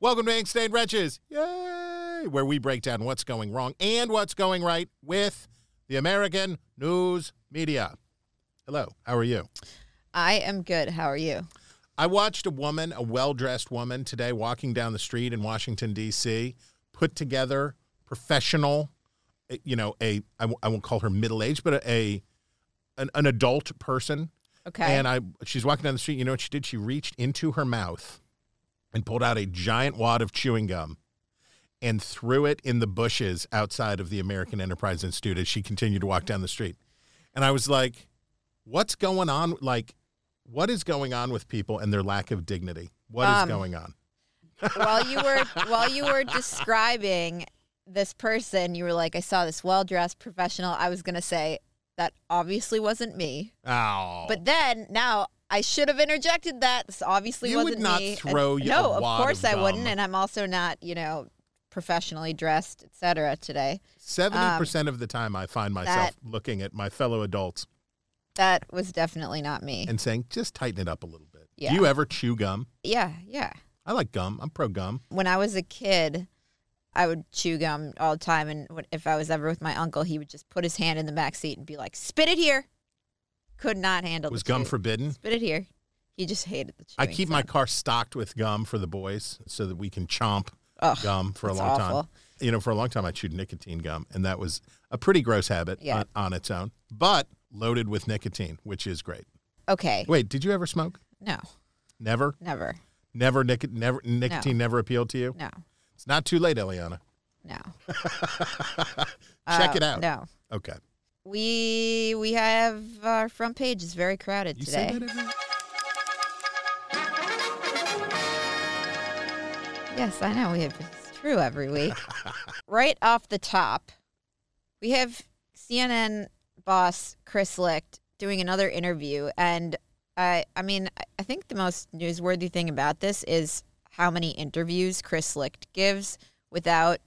Welcome to Ink Stained Wretches. Yay! Where we break down what's going wrong and what's going right with the American news media. Hello, how are you? I am good. How are you? I watched a woman, a well dressed woman today walking down the street in Washington, D.C., put together, professional, eh, you know, a, I w- I won't call her middle aged, but a, a an, an adult person. Okay. And I, she's walking down the street. You know what she did? She reached into her mouth and pulled out a giant wad of chewing gum and threw it in the bushes outside of the American Enterprise Institute as she continued to walk down the street. And I was like, what's going on? Like, what is going on with people and their lack of dignity? What is Um, going on? while you were while you were describing this person, you were like, I saw this well dressed professional. I was gonna say that obviously wasn't me. Oh. But then now I should have interjected that. This obviously You would wasn't not me. And- throw a no, of course of I wouldn't, and I'm also not, you know, professionally dressed, etc. Today. Um, 70% of the time, I find myself that- looking at my fellow adults That was definitely not me. and saying, just tighten it up a little bit. Yeah. Do you ever chew gum? yeah, yeah. I like gum. I'm pro gum. when I was a kid, I would chew gum all the time, and if I was ever with my uncle, he would just put his hand in the back seat and be like, "Spit it here." Could not handle. Was the gum chew. forbidden? Spit it here. He just hated the. I keep my sound. car stocked with gum for the boys so that we can chomp Ugh, gum for a long awful. time. You know, for a long time, I chewed nicotine gum, and that was a pretty gross habit Yeah. on, on its own, but loaded with nicotine, which is great. Okay. Wait, did you ever smoke? No, Never? never. Never, nic- never nicotine never appealed to you? No, It's not too late, Eliana. no. Check Uh, it out. No, Okay. We we have our front page is very crowded You today. say that every Yes, I know. We have it's true every week. right off the top, we have CNN boss Chris Licht doing another interview, and I, I mean, I think the most newsworthy thing about this is how many interviews Chris Licht gives without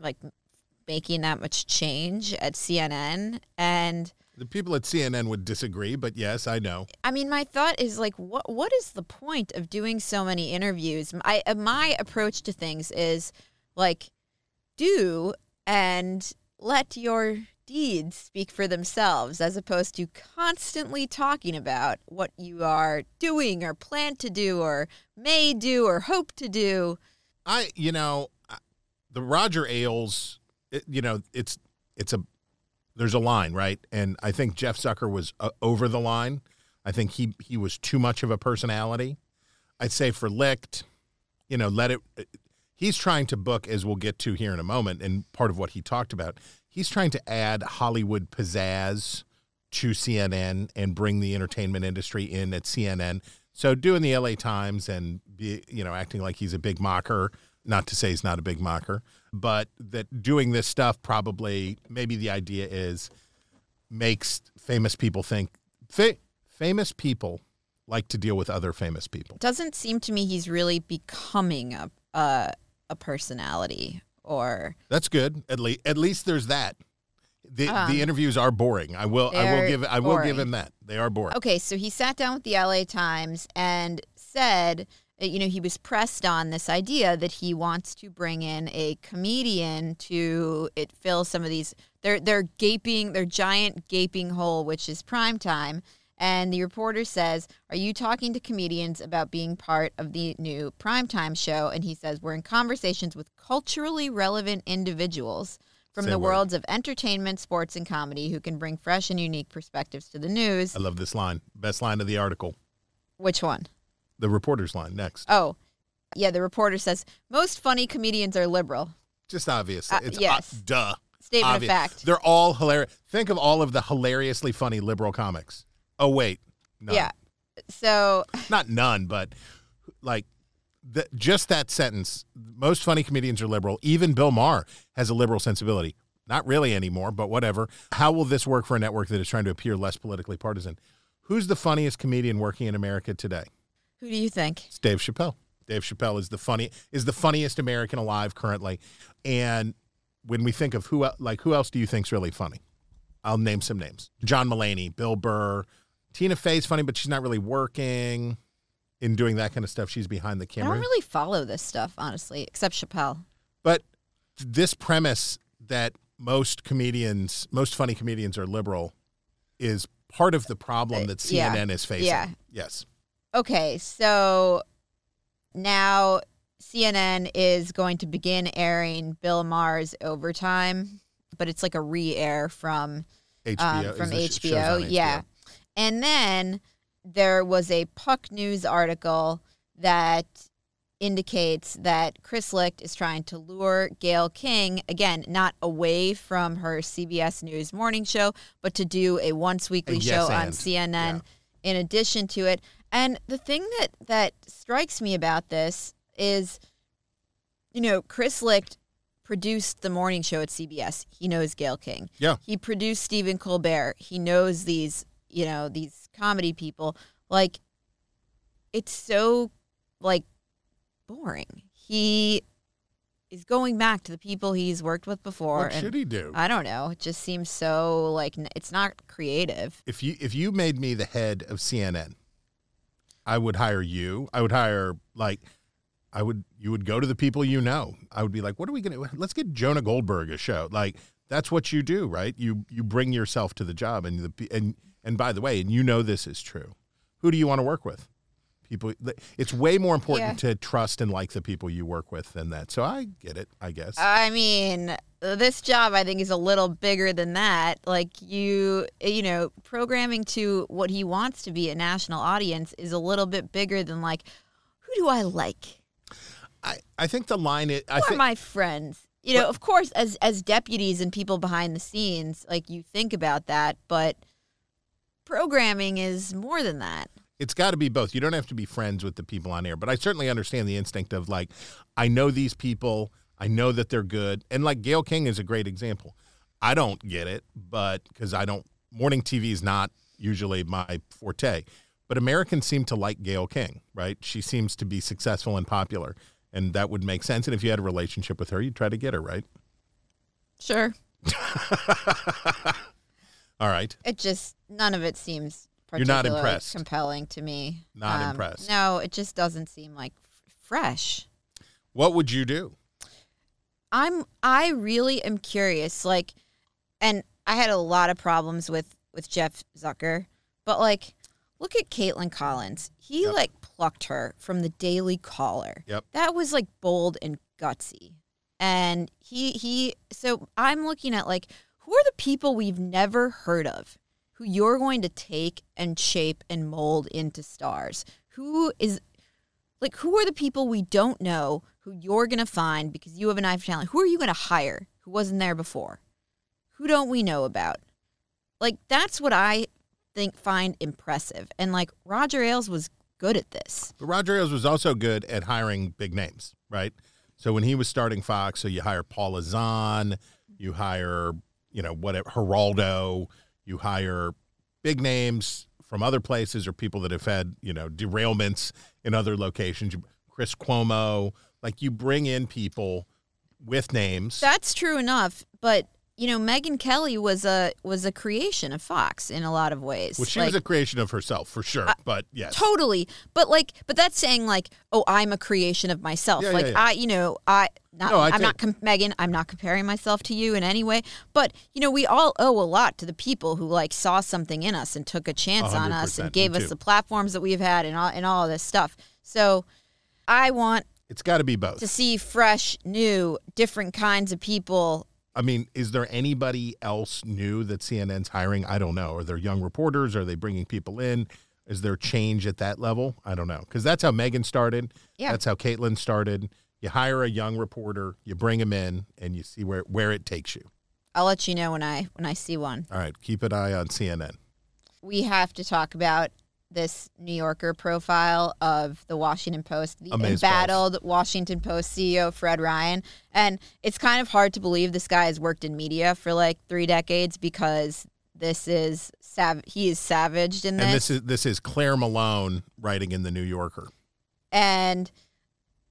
like making that much change at CNN, and. The people at CNN would disagree, but yes, I know. I mean, my thought is like, what what is the point of doing so many interviews? I uh, my approach to things is like, do and let your deeds speak for themselves, as opposed to constantly talking about what you are doing or plan to do or may do or hope to do. I, you know, the Roger Ailes, it, you know, it's it's a there's a line, right? And I think Jeff Zucker was uh, over the line. I think he he was too much of a personality. I'd say for Licht, you know, let it. He's trying to book, as we'll get to here in a moment, and part of what he talked about. He's trying to add Hollywood pizzazz to CNN and bring the entertainment industry in at CNN. So doing the LA Times and be, you know, acting like he's a big macher, not to say he's not a big macher, but that doing this stuff probably maybe the idea is makes famous people think fa- famous people like to deal with other famous people. Doesn't seem to me he's really becoming a a, a personality or That's good. At least at least there's that. The Um, the interviews are boring. I will I will give I will give him that. They are boring. Okay, so he sat down with the LA Times and said, Uh, you know, he was pressed on this idea that he wants to bring in a comedian to it fill some of these their their gaping their giant gaping hole, which is prime time. And the reporter says, "Are you talking to comedians about being part of the new primetime show?" And he says, "We're in conversations with culturally relevant individuals from Say the word. worlds of entertainment, sports, and comedy who can bring fresh and unique perspectives to the news." I love this line. Best line of the article. Which one? The reporter's line next. Oh, yeah. The reporter says most funny comedians are liberal. Just obvious. Uh, it's yes. uh, duh. Statement Obvious. of fact. They're all hilarious. Think of all of the hilariously funny liberal comics. Oh wait, none. Yeah. So not none, but like th- just that sentence. Most funny comedians are liberal. Even Bill Maher has a liberal sensibility. Not really anymore, but whatever. How will this work for a network that is trying to appear less politically partisan? Who's the funniest comedian working in America today? Who do you think? It's Dave Chappelle. Dave Chappelle is the funny is the funniest American alive currently. And when we think of who like who else do you think's really funny? I'll name some names. John Mulaney, Bill Burr, Tina Fey's funny, but she's not really working in doing that kind of stuff. She's behind the camera. I don't really follow this stuff, honestly, except Chappelle. But this premise that most comedians, most funny comedians are liberal is part of the problem that Uh, yeah. CNN is facing. Yeah. Yes. Okay, so now CNN is going to begin airing Bill Maher's Overtime, but it's like a re-air from HBO um, from the sh- shows HBO. HBO. Yeah. And then there was a Puck News article that indicates that Chris Licht is trying to lure Gail King, again, not away from her CBS News morning show, but to do a once weekly A show yes on. CNN Yeah. in addition to it. And the thing that, that strikes me about this is, you know, Chris Licht produced the morning show at CBS. He knows Gail King. Yeah. He produced Stephen Colbert. He knows these, you know, these comedy people. Like, it's so, like, boring. He is going back to the people he's worked with before. What should he do? I don't know. It just seems so, like, it's not creative. if you if you made me the head of CNN, I would hire you. I would hire like I would you would go to the people you know. I would be like, what are we gonna let's get Jonah Goldberg a show. Like that's what you do, right? You you bring yourself to the job and the and and by the way, and you know this is true. Who do you want to work with? People it's way more important to trust and like the people you work with than that. So I get it, I guess. I mean, this job I think is a little bigger than that. Like you, you know, programming to what he wants to be a national audience is a little bit bigger than like, who do I like? I, I think the line is I Who are think my friends? You know, of course, as as deputies and people behind the scenes, like you think about that, but programming is more than that. it's got to be both. You don't have to be friends with the people on air, but I certainly understand the instinct of like, I know these people, I know that they're good, and like Gail King is a great example. I don't get it, but because I don't, morning TV is not usually my forte, but Americans seem to like Gail King, right? She seems to be successful and popular, and that would make sense. And if you had a relationship with her, you'd try to get her, right? Sure, All right. it just none of it seems You're not impressed. compelling to me. Not Um, impressed. No, it just doesn't seem like f- fresh. What would you do? I'm I really am curious like and I had a lot of problems with with Jeff Zucker, but like look at Kaitlan Collins. He Yep. like plucked her from the Daily Caller. Yep. That was like bold and gutsy. And he he so I'm looking at like who are the people we've never heard of who you're going to take and shape and mold into stars? Who is like who are the people we don't know who you're going to find because you have an eye for talent? Who are you going to hire who wasn't there before? Who don't we know about? Like that's what I think find impressive. And like Roger Ailes was good at this. But Roger Ailes was also good at hiring big names, right? So when he was starting Fox, so you hire Paula Zahn, you hire, you know, whatever, Geraldo, you hire big names from other places or people that have had, you know, derailments in other locations. Chris Cuomo, like you bring in people with names. That's true enough, but you know, Megyn Kelly was a was a creation of Fox in a lot of ways. well, she Like, was a creation of herself for sure, but yes. Totally. But like but that's saying like, oh, I'm a creation of myself. Yeah, like yeah, yeah. I, you know, I not No, I I'm not com- Megyn, I'm not comparing myself to you in any way, but you know, we all owe a lot to the people who like saw something in us and took a chance on us and gave us too. the platforms that we've had and all and all this stuff. So I want It's got to be both. to see fresh, new, different kinds of people I mean, is there anybody else new that CNN's hiring? I don't know. Are there young reporters? Are they bringing people in? Is there change at that level? I don't know. Because that's how Megyn started. Yeah. That's how Kaitlan started. You hire a young reporter, you bring him in, and you see where, where it takes you. I'll let you know when I when I see one. All right. Keep an eye on CNN. we have to talk about this New Yorker profile of the Washington Post, the embattled Washington Post CEO Fred Ryan. And it's kind of hard to believe this guy has worked in media for like three decades because this is sav- he is savaged in And this is this is Claire Malone writing in the New Yorker. And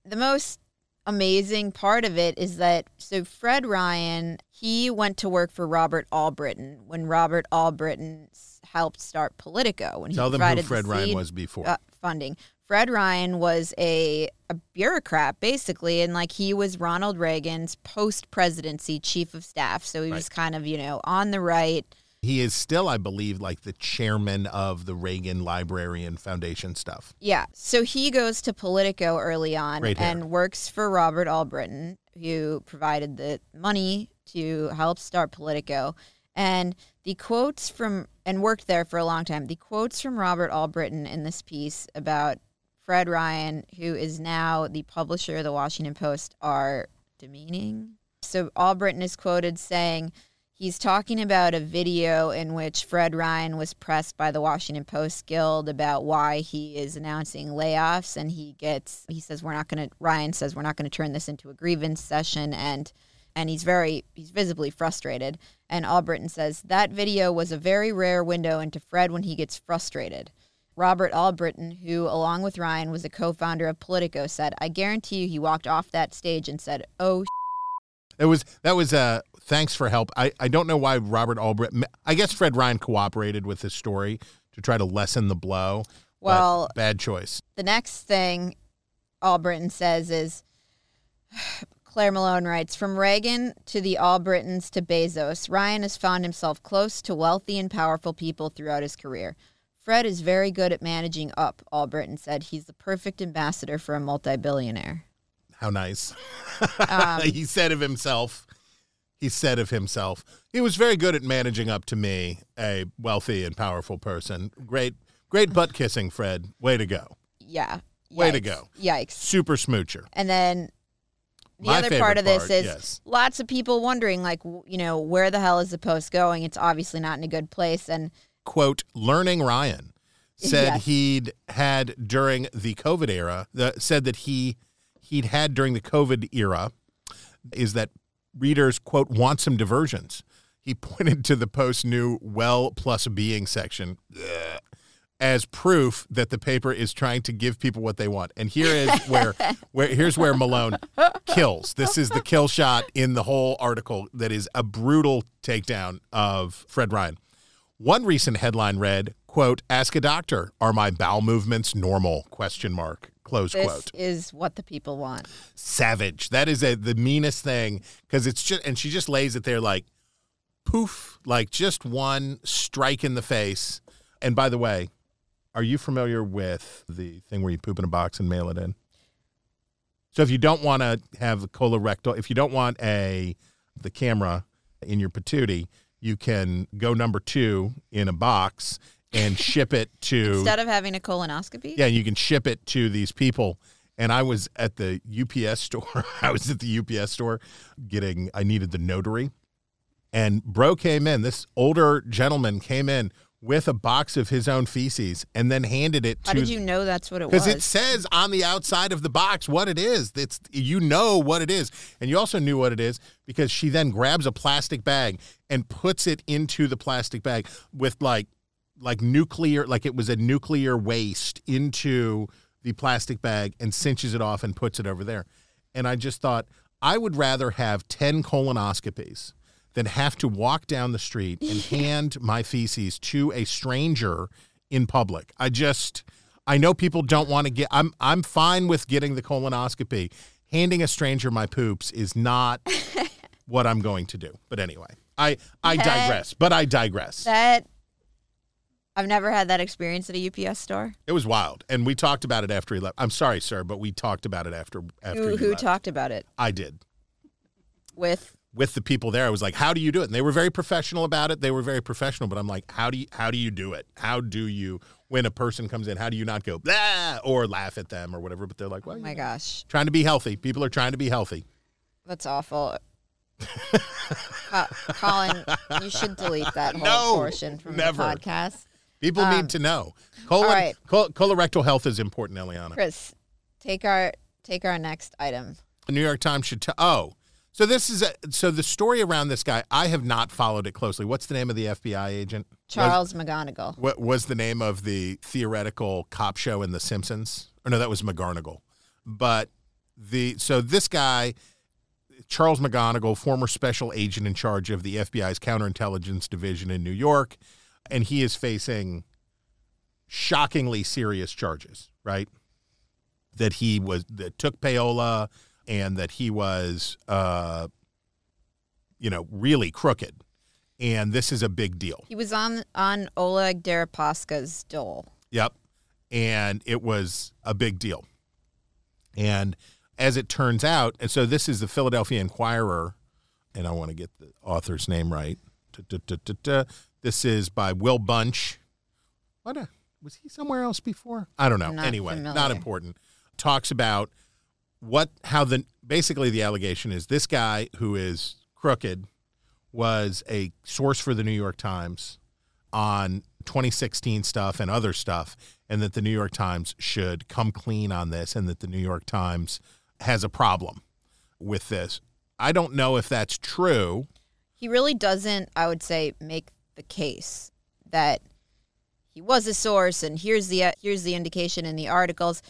the most amazing part of it is that so Fred Ryan, he went to work for Robert Allbritton when Robert Allbritton helped start Politico when he Tell them who Fred Ryan was before. uh, funding. Fred Ryan was a, a bureaucrat basically, and like he was Ronald Reagan's post presidency chief of staff. So he was kind of you know on the right. He is still, I believe, like the chairman of the Reagan Library and Foundation stuff. Yeah. So he goes to Politico early on hair. and works for Robert Allbritton, who provided the money to help start Politico. And the quotes from, and worked there for a long time, the quotes from Robert Allbritton in this piece about Fred Ryan, who is now the publisher of the Washington Post, are demeaning. So Allbritton is quoted saying, He's talking about a video in which Fred Ryan was pressed by the Washington Post Guild about why he is announcing layoffs and he gets he says we're not going to Ryan says we're not going to turn this into a grievance session and and he's very he's visibly frustrated and Allbritton says that video was a very rare window into Fred when he gets frustrated. Robert Allbritton, who along with Ryan was a co-founder of Politico, said, "I guarantee you he walked off that stage and said, "Oh It was that was uh thanks for help. I, I don't know why Robert Albrecht I guess Fred Ryan cooperated with this story to try to lessen the blow. Well- bad choice. The next thing Allbritton says is Claire Malone writes From Reagan to the Allbrittons to Bezos, Ryan has found himself close to wealthy and powerful people throughout his career. Fred is very good at managing up, Albritton said. He's the perfect ambassador for a multi billionaire. How nice. Um, he said of himself. He said of himself. He was very good at managing up to me, a wealthy and powerful person. Great great butt kissing, Fred. Way to go. Yeah. Way to go. Yikes. Super smoocher. And then the My other part of this part, is yes. lots of people wondering, like, you know, where the hell is the post going? It's obviously not in a good place. And quote learning ryan said Yes. he'd had during the covid era the, said that he he'd had during the covid era is that readers quote want some diversions he pointed to the post's new well plus being section ugh, as proof that the paper is trying to give people what they want and here is where where here's where malone kills this is the kill shot in the whole article that is a brutal takedown of fred ryan one recent headline read, quote, ask a doctor, are my bowel movements normal? Question mark. Close this quote. is what the people want. Savage. That is a, the meanest thing because it's just, and she just lays it there like, poof, like just one strike in the face. And by the way, are you familiar with the thing where you poop in a box and mail it in? So if you don't want to have colorectal, if you don't want a the camera in your patootie, you can go number two in a box and ship it to Instead of having a colonoscopy? yeah, you can ship it to these people. And I was at the UPS store. I was at the UPS store getting, I needed the notary. And bro came in, this older gentleman came in with a box of his own feces and then handed it How to did you know that's what it was? because it says on the outside of the box what it is. It's you know what it is, and you also knew what it is because she then grabs a plastic bag and puts it into the plastic bag with like like nuclear, like it was a nuclear waste into the plastic bag and cinches it off and puts it over there. And I just thought I would rather have ten colonoscopies than have to walk down the street and hand my feces to a stranger in public. I just I know people don't want to get I'm I'm fine with getting the colonoscopy. Handing a stranger my poops is not what I'm going to do. But anyway, I I That- digress. But I digress. that I've never had that experience at a UPS store. It was wild, and we talked about it after he left. I'm sorry, sir, but we talked about it after after Who, who talked about it I did with? with the people there. I was like, "How do you do it?" And they were very professional about it. They were very professional, but I'm like, "How do you how do you do it? How do you when a person comes in? How do you not go blah or laugh at them or whatever?" But they're like, "Well, Oh my know, gosh, trying to be healthy. People are trying to be healthy." that's awful. Co- uh, Colin, you should delete that whole No, portion from never. the podcast. People need um, to know. Colon, all right. col- colorectal health is important, Eliana. Chris, take our take our next item. The New York Times should tell. Oh, so this is a, so the story around this guy. I have not followed it closely. What's the name of the FBI agent? Charles McGonigal. What was the name of the theoretical cop show in The Simpsons? Or no, that was McGarnagle. But the so this guy, Charles McGonigal, former special agent in charge of the FBI's counterintelligence division in New York, and he is facing shockingly serious charges, right? That he was that took payola and that he was uh you know, really crooked. And this is a big deal. He was on on Oleg Deripaska's dole. Yep. And it was a big deal. And as it turns out, and so this is the Philadelphia Inquirer, and I want to get the author's name right. This is by Will Bunch. What a, was he somewhere else before? I don't know. Not anyway, not important. Talks about what how the basically the allegation is this guy who is crooked was a source for the New York Times on 2016 stuff and other stuff, and that the New York Times should come clean on this, and that the New York Times has a problem with this. I don't know if that's true. He really doesn't, I would say, make the case that he was a source and here's the here's the indication in the articles.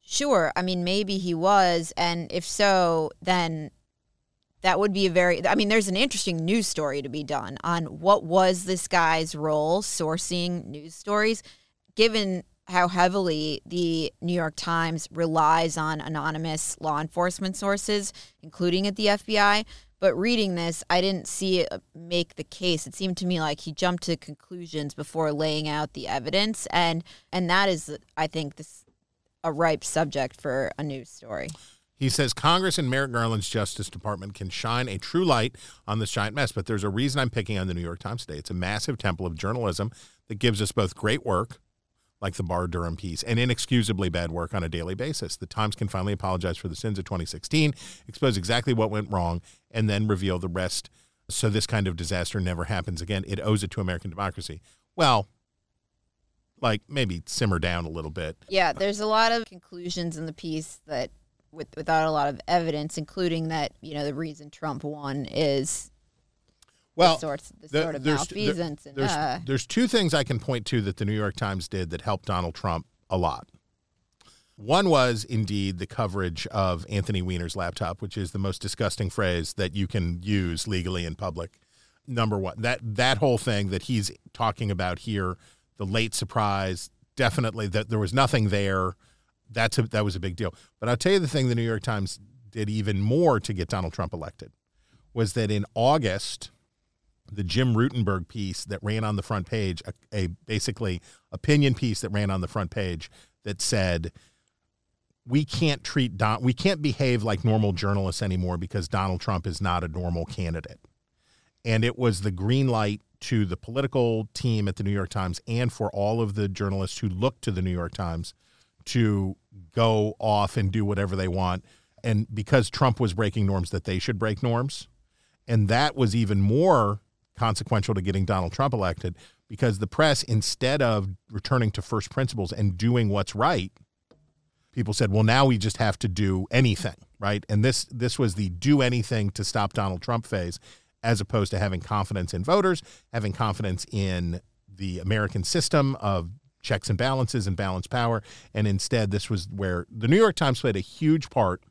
Sure, I mean maybe he was and if so, then that would be a very I mean there's an interesting news story to be done on what was this guy's role sourcing news stories given how heavily the New York Times relies on anonymous law enforcement sources including at the FBI but reading this I didn't see it uh, make the case it seemed to me like he jumped to conclusions before laying out the evidence and and that is I think this a ripe subject for a news story He says Congress and Merrick Garland's Justice Department can shine a true light on this giant mess, but there's a reason I'm picking on the New York Times today. It's a massive temple of journalism that gives us both great work, like the Barr Durham piece, and inexcusably bad work on a daily basis. The Times can finally apologize for the sins of 2016, expose exactly what went wrong, and then reveal the rest so this kind of disaster never happens again. It owes it to American democracy. Well, like maybe simmer down a little bit. Yeah, there's a lot of conclusions in the piece that, with, without a lot of evidence, including that you know the reason Trump won is Well, the sort, the the- sort of there's- there- and there's, uh, there's two things I can point to that the New York Times did that helped Donald Trump a lot. One was indeed the coverage of Anthony Weiner's laptop, which is the most disgusting phrase that you can use legally in public. Number one, that that whole thing that he's talking about here, the late surprise, definitely that there was nothing there. That's a, that was a big deal. But I'll tell you the thing the New York Times did even more to get Donald Trump elected was that in August, the Jim Rutenberg piece that ran on the front page, a, a basically opinion piece that ran on the front page that said we can't treat Don, we can't behave like normal journalists anymore because Donald Trump is not a normal candidate. And it was the green light to the political team at the New York Times and for all of the journalists who look to the New York Times to go off and do whatever they want. And because Trump was breaking norms, that they should break norms. And that was even more consequential to getting Donald Trump elected because the press, instead of returning to first principles and doing what's right, people said, well, now we just have to do anything, right? And this this was the do anything to stop Donald Trump phase, as opposed to having confidence in voters, having confidence in the American system of checks and balances and balanced power. And instead, this was where the New York Times played a huge part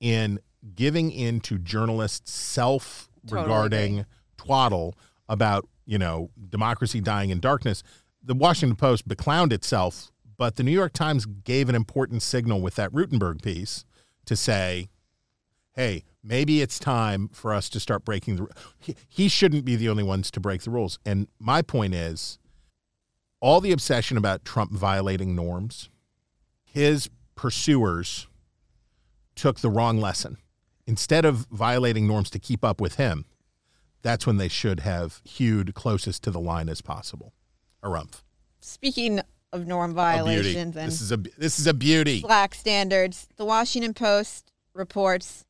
in giving in to journalists' self regarding twaddle about, you know, democracy dying in darkness. The Washington Post beclowned itself, but the New York Times gave an important signal with that Rutenberg piece to say, hey, maybe it's time for us to start breaking the he, he shouldn't be the only ones to break the rules. And my point is all the obsession about Trump violating norms, his pursuers took the wrong lesson. Instead of violating norms to keep up with him, that's when they should have hewed closest to the line as possible. Harumph. speaking of norm violations and This is a this is a beauty. slack standards, the Washington Post reports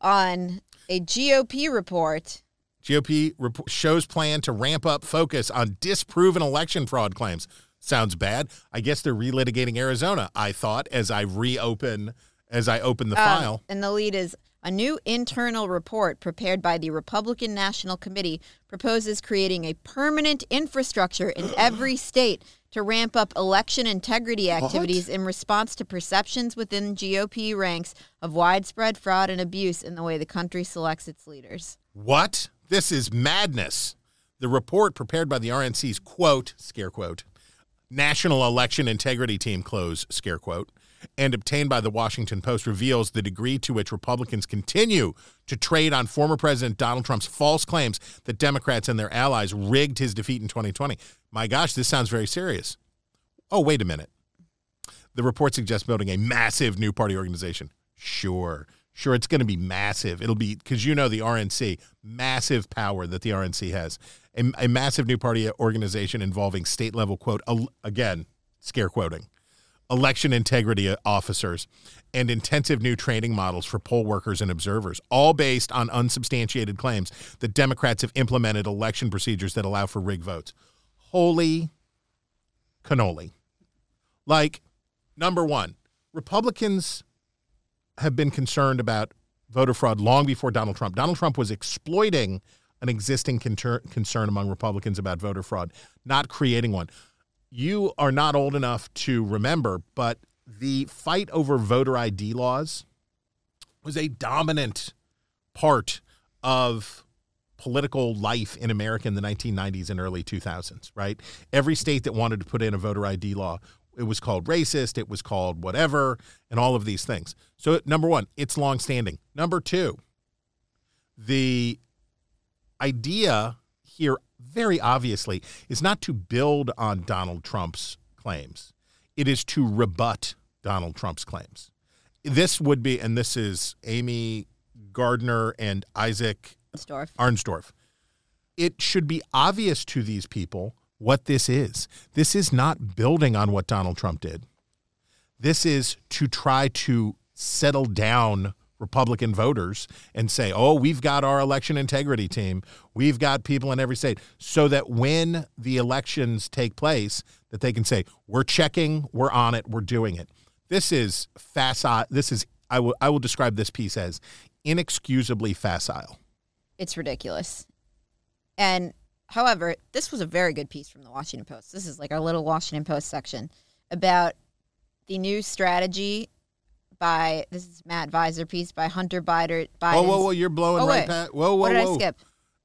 on a GOP report GOP rep- shows plan to ramp up focus on disproven election fraud claims. sounds bad. I guess they're relitigating Arizona. I thought as I reopen as I open the Um, file. And the lead is a new internal report prepared by the Republican National Committee proposes creating a permanent infrastructure in every state to ramp up election integrity activities in response to perceptions within GOP ranks of widespread fraud and abuse in the way the country selects its leaders. What? This is madness. The report prepared by the RNC's quote, scare quote, National Election Integrity Team, close scare quote, and obtained by the Washington Post reveals the degree to which Republicans continue to trade on former President Donald Trump's false claims that Democrats and their allies rigged his defeat in 2020. My gosh, this sounds very serious. Oh, wait a minute. The report suggests building a massive new party organization. Sure. Sure, it's going to be massive. It'll be because you know the RNC, massive power that the RNC has. A, a massive new party organization involving state level, quote, again, scare quoting, election integrity officers, and intensive new training models for poll workers and observers, all based on unsubstantiated claims that Democrats have implemented election procedures that allow for rigged votes. Holy cannoli. Like, number one, Republicans have been concerned about voter fraud long before Donald Trump. Donald Trump was exploiting an existing concern among Republicans about voter fraud, not creating one. You are not old enough to remember, but the fight over voter ID laws was a dominant part of political life in America in the 1990s and early 2000s, right? Every state that wanted to put in a voter ID law, it was called racist, it was called whatever, and all of these things. So, number one, it's longstanding. Number two, the idea here, very obviously, is not to build on Donald Trump's claims, it is to rebut Donald Trump's claims. This would be, and this is Amy Gardner and Isaac Storff. Arnsdorf. It should be obvious to these people what this is. This is not building on what Donald Trump did. This is to try to settle down Republican voters and say, oh, we've got our election integrity team. We've got people in every state so that when the elections take place, that they can say, we're checking, we're on it, we're doing it. This is facile. This is, I will, I will describe this piece as inexcusably facile. It's ridiculous. And however, this was a very good piece from the Washington Post. This is like our little Washington Post section about the new strategy by this is Matt Viser piece by Hunter Biden. Whoa, whoa, whoa! You're blowing Oh, right past. Whoa, whoa, what did whoa! I skip?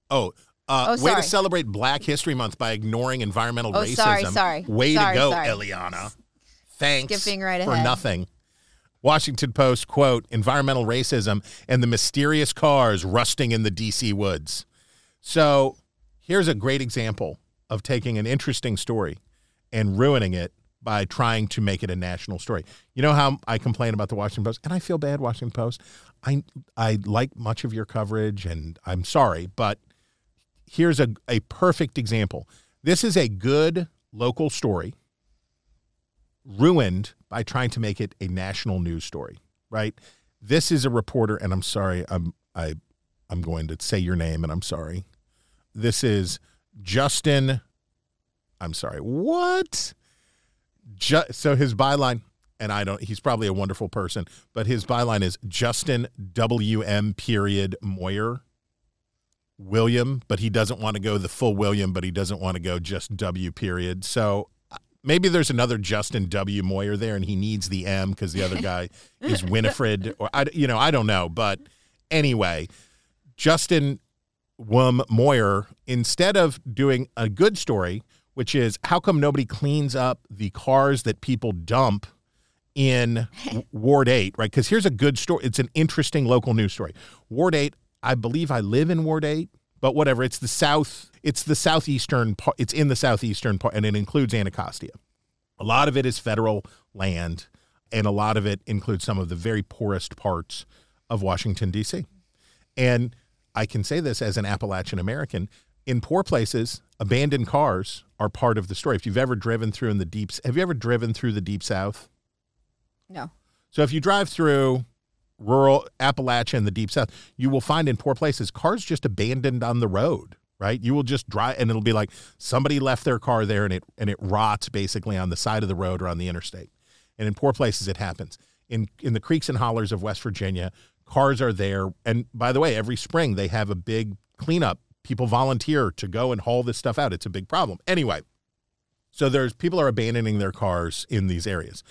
Oh, uh, Oh, way to celebrate Black History Month by ignoring environmental Oh, racism. sorry, sorry. Way Sorry, to go, sorry. Eliana. Thanks Skipping right for ahead. nothing. Washington Post quote: "Environmental racism and the mysterious cars rusting in the D.C. woods." So here's a great example of taking an interesting story and ruining it by trying to make it a national story. You know how I complain about the Washington Post, and I feel bad, Washington Post. I I like much of your coverage, and I'm sorry, but here's a, a perfect example. This is a good local story ruined by trying to make it a national news story, right? This is a reporter, and I'm sorry, I'm I I'm going to say your name, and I'm sorry. This is Justin. I'm sorry. What? Ju- so his byline, and I don't. He's probably a wonderful person, but his byline is Justin W M period Moyer. William, but he doesn't want to go the full William, but he doesn't want to go just W period. So uh, maybe there's another Justin W Moyer there, and he needs the M because the other guy is Winifred, or I, you know, I don't know. But anyway, Justin Wum Moyer, instead of doing a good story, which is how come nobody cleans up the cars that people dump in Ward 8, right? Because here's a good story. It's an interesting local news story. Ward 8, I believe I live in Ward 8, but whatever. It's the south, it's the southeastern part, it's in the southeastern part, and it includes Anacostia. A lot of it is federal land, and a lot of it includes some of the very poorest parts of Washington, D.C. And I can say this as an Appalachian American. In poor places, abandoned cars are part of the story. If you've ever driven through in the deep, have you ever driven through the deep south? No. So if you drive through rural Appalachia and the deep south, you will find in poor places cars just abandoned on the road, right? You will just drive and it'll be like somebody left their car there and it and it rots basically on the side of the road or on the interstate. And in poor places it happens. In in the creeks and hollers of West Virginia, cars are there and by the way, every spring they have a big cleanup. People volunteer to go and haul this stuff out. It's a big problem. Anyway, so there's people are abandoning their cars in these areas.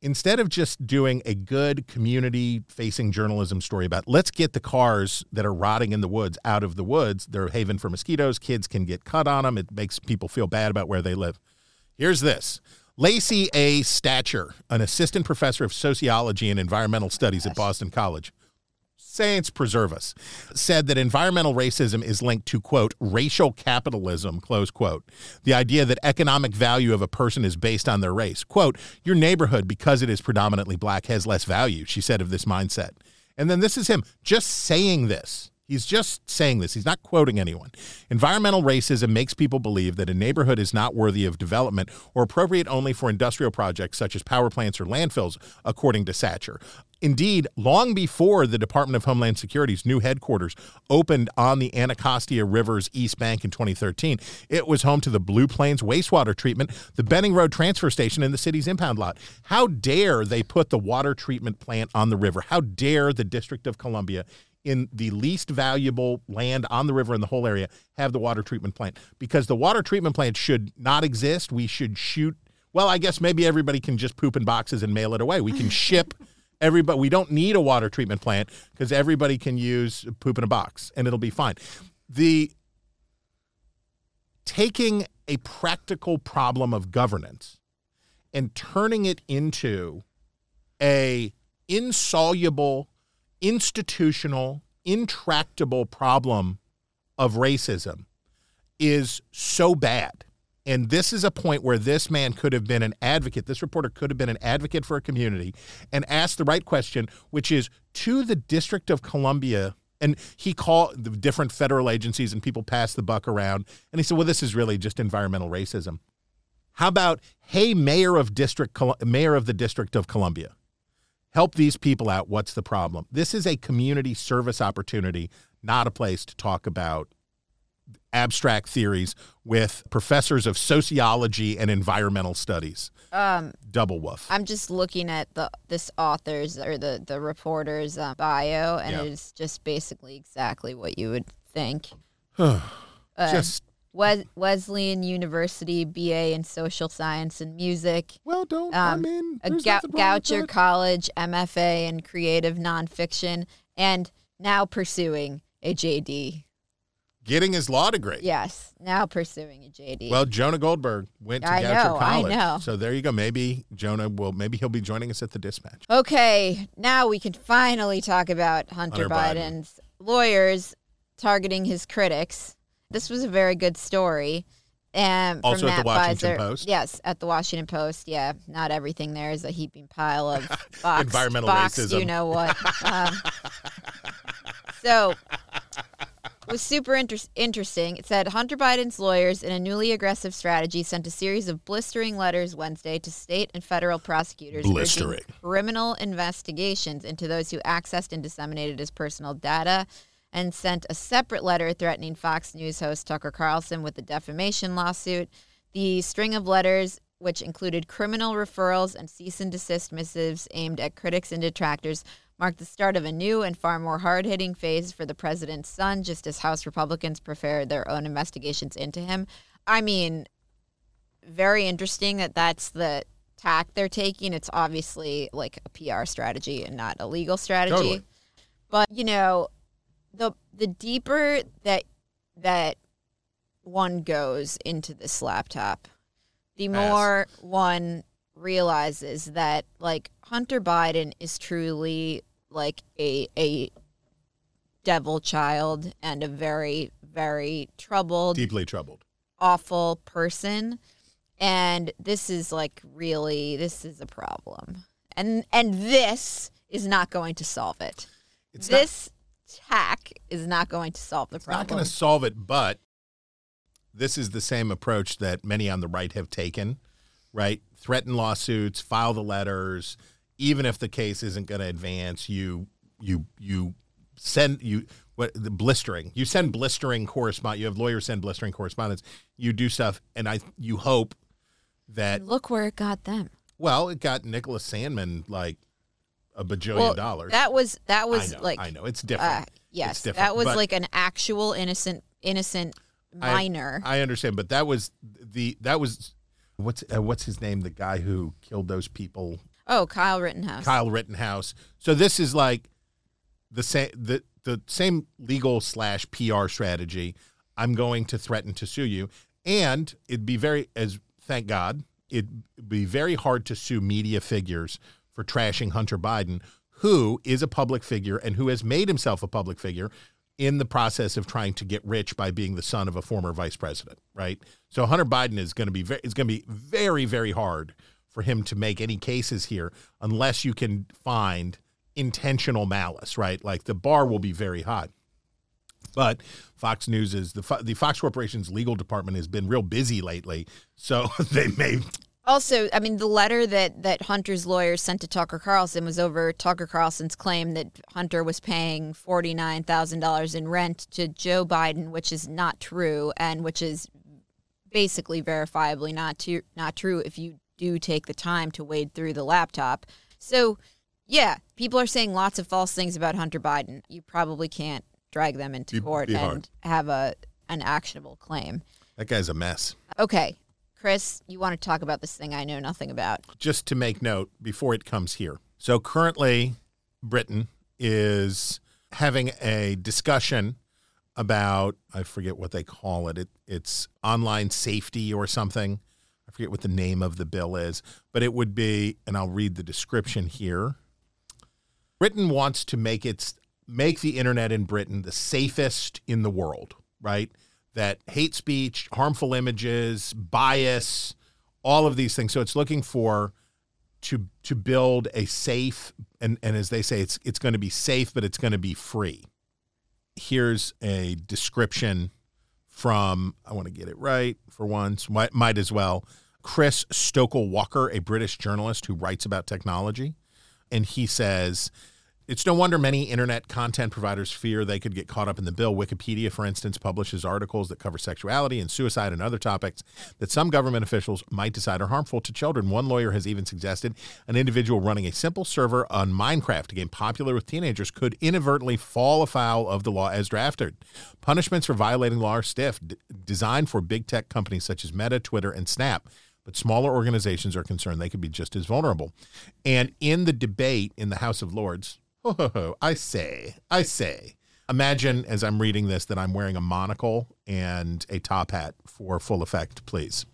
Instead of just doing a good community facing journalism story about let's get the cars that are rotting in the woods out of the woods. They're a haven for mosquitoes. Kids can get cut on them it makes people feel bad about where they live. Here's this. Lacey a. Satcher an assistant professor of sociology and environmental studies at boston college saints preserve us, said that environmental racism is linked to, quote, racial capitalism, close quote. The idea that economic value of a person is based on their race. Quote, your neighborhood, because it is predominantly black, has less value, she said of this mindset. And then this is him just saying this. He's just saying this. He's not quoting anyone. Environmental racism makes people believe that a neighborhood is not worthy of development or appropriate only for industrial projects such as power plants or landfills, according to Satcher. Indeed, long before the Department of Homeland Security's new headquarters opened on the Anacostia River's East Bank in 2013, it was home to the Blue Plains wastewater treatment, the Benning Road transfer station, and the city's impound lot. How dare they put the water treatment plant on the river? How dare the District of Columbia in the least valuable land on the river in the whole area have the water treatment plant because the water treatment plant should not exist. We should shoot. Well, I guess maybe everybody can just poop in boxes and mail it away. We can ship everybody. We don't need a water treatment plant because everybody can use poop in a box and it'll be fine. The taking a practical problem of governance and turning it into a insoluble institutional, intractable problem of racism is so bad. And this is a point where this man could have been an advocate. This reporter could have been an advocate for a community and asked the right question, which is to the District of Columbia. And he called the different federal agencies and people passed the buck around. And he said, well, this is really just environmental racism. How about, hey, mayor of district, mayor of the District of Columbia, help these people out. What's the problem? This is a community service opportunity, not a place to talk about abstract theories with professors of sociology and environmental studies. Um, Double woof. I'm just looking at the this author's or the the reporter's uh, bio, and yeah. it's just basically exactly what you would think. uh, just Wes- Wesleyan University BA in Social Science and Music. Well, don't um, I mean a Ga- Goucher College MFA in Creative Nonfiction, and now pursuing a JD. Getting his law degree. Yes, now pursuing a JD. Well, Jonah Goldberg went to I Goucher know, College. I know. So there you go. Maybe Jonah will. Maybe he'll be joining us at the dispatch. Okay, now we can finally talk about Hunter, Hunter Biden's Biden. lawyers targeting his critics this was a very good story. And also from at the Washington. Post. Yes, at the Washington Post. Yeah, not everything there is a heaping pile of box, environmental box, racism. You know what? um, so it was super inter- interesting. It said Hunter Biden's lawyers, in a newly aggressive strategy, sent a series of blistering letters Wednesday to state and federal prosecutors blistering criminal investigations into those who accessed and disseminated his personal data and sent a separate letter threatening Fox News host Tucker Carlson with a defamation lawsuit. The string of letters, which included criminal referrals and cease and desist missives aimed at critics and detractors, marked the start of a new and far more hard hitting phase for the president's son, just as House Republicans prepared their own investigations into him. I mean, very interesting that that's the tack they're taking. It's obviously like a PR strategy and not a legal strategy. Totally. But, you know, the the deeper that that one goes into this laptop, the more one realizes that like Hunter Biden is truly like a a devil child and a very very troubled deeply troubled. awful person. And this is like really this is a problem. And and this is not going to solve it. It's this attack is not going to solve the problem. Not going to solve it, but this is the same approach that many on the right have taken, right? Threaten lawsuits, file the letters, even if the case isn't going to advance, you you you send you what the blistering. You send blistering correspondence. You have lawyers send blistering correspondence. You do stuff, and I you hope that Look where it got them. well, it got Nicholas Sandmann like a bajillion Well, dollars. that was that was I know, like I know it's different. Uh, It's yes, different, that was but- like an actual innocent innocent I- minor. I, understand, but that was the that was what's uh, what's his name? The guy who killed those people, oh, Kyle Rittenhouse. Kyle Rittenhouse. So this is like the same the the same legal slash PR strategy. I'm going to threaten to sue you, and it'd be very as thank God it'd be very hard to sue media figures for trashing Hunter Biden, who is a public figure and who has made himself a public figure in the process of trying to get rich by being the son of a former vice president, right? So Hunter Biden is going to be very, it's going to be very very hard for him to make any cases here unless you can find intentional malice, right? Like the bar will be very high. But Fox News is the the Fox Corporation's legal department has been real busy lately, so they may Also, I mean, the letter that that Hunter's lawyer sent to Tucker Carlson was over Tucker Carlson's claim that Hunter was paying forty nine thousand dollars in rent to Joe Biden, which is not true, and which is basically verifiably not to, not true if you do take the time to wade through the laptop. So, yeah, people are saying lots of false things about Hunter Biden. You probably can't drag them into Be- court be and have a an actionable claim. that guy's a mess. Okay, Chris, you want to talk about this thing I know nothing about? just to make note before it comes here. So currently, Britain is having a discussion about I forget what they call it. it. It's online safety or something. I forget what the name of the bill is, but it would be, and I'll read the description here. Britain wants to make its make the internet in Britain the safest in the world, right? That hate speech, harmful images, bias, all of these things. So it's looking for to to build a safe and and as they say it's it's going to be safe but it's going to be free. Here's a description from I want to get it right for once. Might, might as well. Chris Stokel Walker, a British journalist who writes about technology, and he says it's no wonder many internet content providers fear they could get caught up in the bill. Wikipedia, for instance, publishes articles that cover sexuality and suicide and other topics that some government officials might decide are harmful to children. One lawyer has even suggested an individual running a simple server on Minecraft, a game popular with teenagers, could inadvertently fall afoul of the law as drafted. Punishments for violating law are stiff, d- designed for big tech companies such as Meta, Twitter, and Snap but smaller organizations are concerned they could be just as vulnerable. And in the debate in the House of Lords, ho, ho, ho, I say, I say, imagine as I'm reading this that I'm wearing a monocle and a top hat for full effect, please.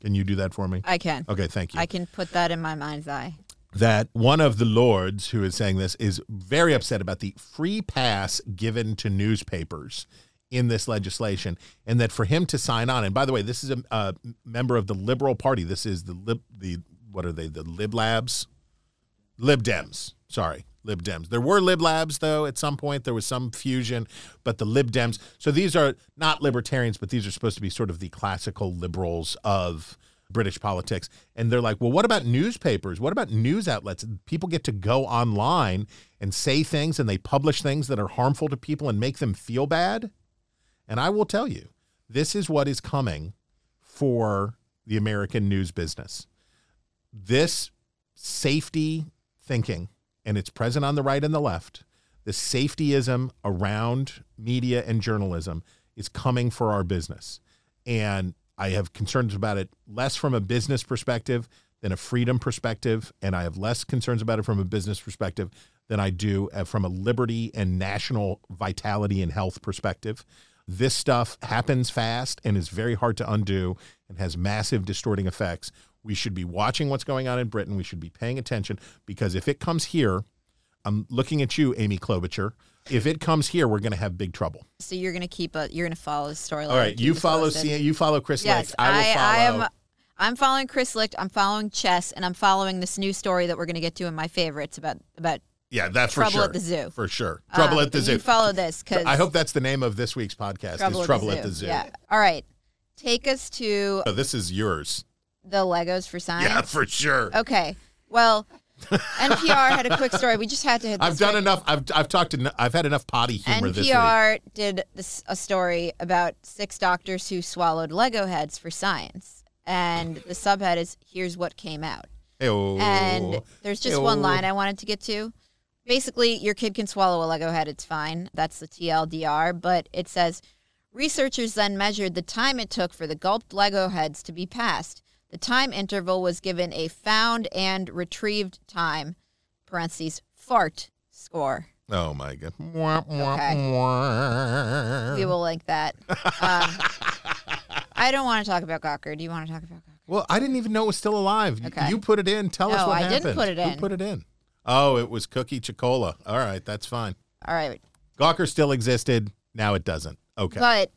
Can you do that for me? I can. Okay, thank you I can put that in my mind's eye. that one of the lords who is saying this is very upset about the free pass given to newspapers in this legislation and that for him to sign on and by the way this is a, a member of the liberal party this is the lib the what are they the lib labs lib dems sorry lib dems there were lib labs though at some point there was some fusion but the lib dems so these are not libertarians but these are supposed to be sort of the classical liberals of British politics. And they're like, well, what about newspapers? What about news outlets? People get to go online and say things and they publish things that are harmful to people and make them feel bad. And I will tell you, this is what is coming for the American news business. This safety thinking, and it's present on the right and the left, the safetyism around media and journalism is coming for our business. And I have concerns about it less from a business perspective than a freedom perspective, and I have less concerns about it from a business perspective than I do uh, from a liberty and national vitality and health perspective. This stuff happens fast and is very hard to undo and has massive distorting effects. We should be watching what's going on in Britain. We should be paying attention because if it comes here, I'm looking at you, Amy Klobuchar. If it comes here, we're going to have big trouble. So you're gonna keep a you're gonna follow the storyline. All right, you follow. C- you follow Chris Yes, Licht. I follow. I am. I'm following Chris Licht. I'm following Chess, and I'm following this new story that we're going to get to in my favorites about about. yeah, that's for Trouble sure. at the Zoo. For sure. Trouble um, at the you zoo. follow this because I hope that's the name of this week's podcast. Trouble, is at, Trouble the at the Zoo. Yeah. All right, take us to Oh, this is yours. The Legos for science. Yeah, for sure. Okay. Well, NPR had a quick story. We just had to hit. I've done right. enough. I've I've talked. En- I've had enough potty humor this. NPR did this, a story about six doctors who swallowed Lego heads for science, and the subhead is "Here's what came out." And there's just one line I wanted to get to. Basically, your kid can swallow a Lego head, it's fine. That's the TLDR. But it says researchers then measured the time it took for the gulped Lego heads to be passed. The time interval was given a found and retrieved time, parentheses, fart score. Oh my god. Mwah, mwah, Okay. We will link that. Um, I don't want to talk about Gawker. Do you want to talk about Gawker? Well, I didn't even know it was still alive. Okay. You put it in. Tell us No, what I happened. didn't put it in. Who in. put it in? Oh, it was Cookie Chicola. All right, that's fine. All right. Gawker still existed. Now it doesn't. Okay. But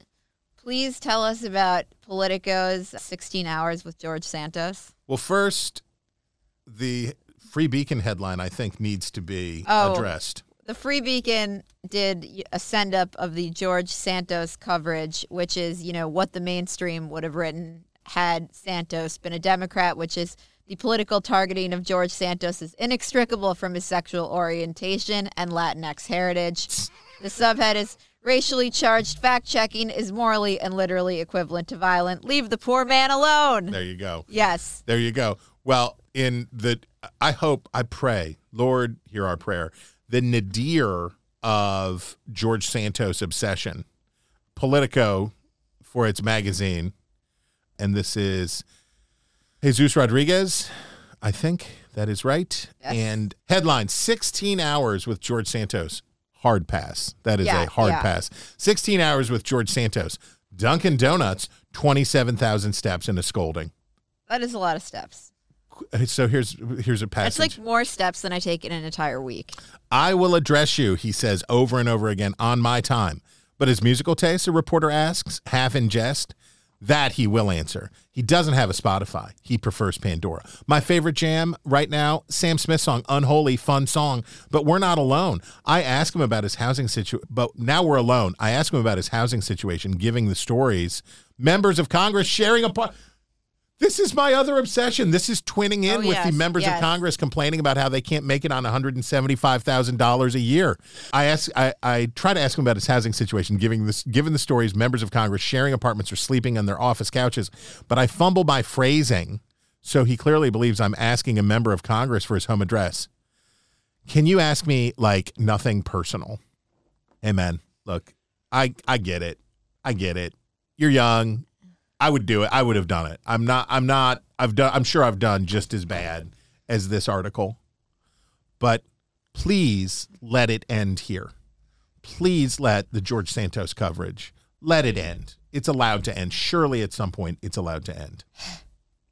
please tell us about Politico's 16 Hours with George Santos. well, first, the Free Beacon headline I think needs to be Oh. addressed. The Free Beacon did a send up of the George Santos coverage, which is, you know, what the mainstream would have written had Santos been a Democrat, which is the political targeting of George Santos is inextricable from his sexual orientation and Latinx heritage. The subhead is racially charged fact checking is morally and literally equivalent to violent. Leave the poor man alone. There you go. Yes. There you go. Well, in the, I hope, I pray, Lord, hear our prayer. The nadir of George Santos' obsession, Politico for its magazine, and this is Jesus Rodriguez, I think that is right. Yes. And headline 16 hours with George Santos. Hard pass. That is Yeah, a hard yeah. pass. 16 hours with George Santos. Dunkin' Donuts, 27,000 steps and a scolding. That is a lot of steps. So here's here's a That's passage. like more steps than I take in an entire week. I will address you, he says over and over again, on my time. But his musical taste, a reporter asks, half in jest, that he will answer. He doesn't have a Spotify. He prefers Pandora. My favorite jam right now, Sam Smith song, Unholy, fun song, but we're not alone. I ask him about his housing situation, but now we're alone. I ask him about his housing situation, giving the stories. Members of Congress sharing a part. This is my other obsession. This is twinning in Oh, with the yes, members of. Congress complaining about how they can't make it on $175,000 a year. I ask I, I try to ask him about his housing situation, giving this given the stories members of Congress sharing apartments or sleeping on their office couches, but I fumble my phrasing, so he clearly believes I'm asking a member of Congress for his home address. Can you ask me like nothing personal? Hey man, look, I I get it. I get it. You're young. I would do it. I would have done it. I'm not I'm not I've done I'm sure I've done just as bad as this article. But please let it end here. Please let the George Santos coverage let it end. It's allowed to end. Surely at some point it's allowed to end.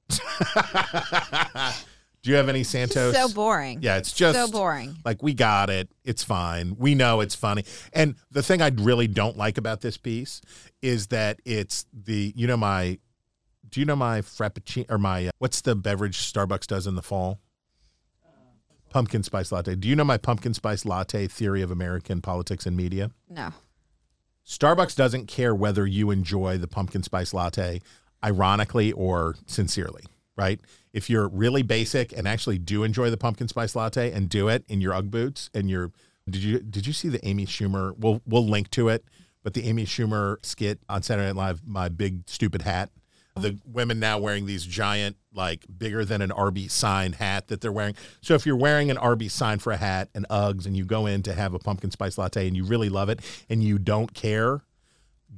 Do you have any Santos? so boring. Yeah, it's just so boring. like we got it. It's fine. We know it's funny. And the thing I really don't like about this piece is that it's the you know my do you know my frappuccino or my uh, what's the beverage Starbucks does in the fall? Pumpkin spice latte. Do you know my pumpkin spice latte theory of American politics and media? No. Starbucks doesn't care whether you enjoy the pumpkin spice latte ironically or sincerely, right? If you're really basic and actually do enjoy the pumpkin spice latte and do it in your UGG boots and your did you did you see the Amy Schumer we'll we'll link to it, but the Amy Schumer skit on Saturday Night Live, my big stupid hat. The women now wearing these giant, like bigger than an Arby sign hat that they're wearing. So if you're wearing an Arby sign for a hat and Uggs and you go in to have a pumpkin spice latte and you really love it and you don't care,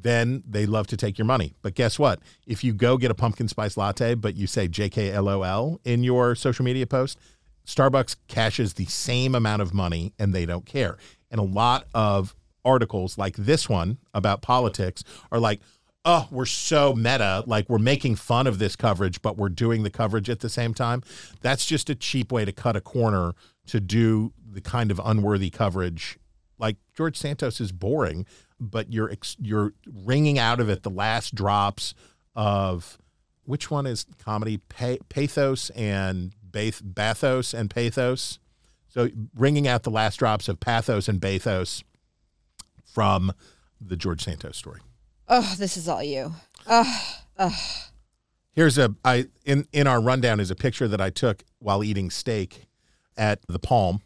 then they love to take your money. But guess what? If you go get a pumpkin spice latte, but you say JKLOL in your social media post, Starbucks cashes the same amount of money and they don't care. And a lot of articles like this one about politics are like, oh, we're so meta. Like we're making fun of this coverage, but we're doing the coverage at the same time. That's just a cheap way to cut a corner to do the kind of unworthy coverage. Like George Santos is boring, but you're ex- you're wringing out of it the last drops of which one is comedy pa- pathos and bath- bathos and pathos. So wringing out the last drops of pathos and bathos from the George Santos story. Oh, this is all you. Here's a I in in our rundown is a picture that I took while eating steak at the Palm,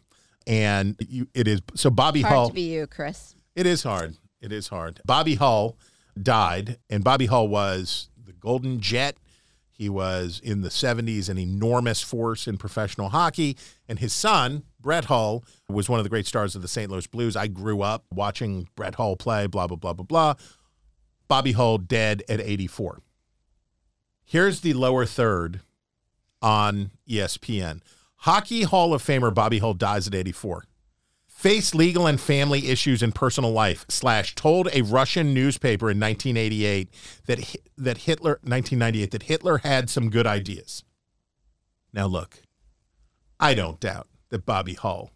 and you, it is so Bobby Hard Hull. to be you, Chris. It is hard. It is hard. Bobby Hull died, and Bobby Hull was the Golden Jet. He was in the 70s an enormous force in professional hockey. And his son, Brett Hull, was one of the great stars of the St. Louis Blues. I grew up watching Brett Hull play, blah, blah, blah, blah, blah. Bobby Hull dead at 84. Here's the lower third on ESPN. Hockey Hall of Famer Bobby Hull dies at 84 faced legal and family issues in personal life slash told a russian newspaper in 1988 that that hitler 1998 that hitler had some good ideas. Now look i don't doubt that bobby hull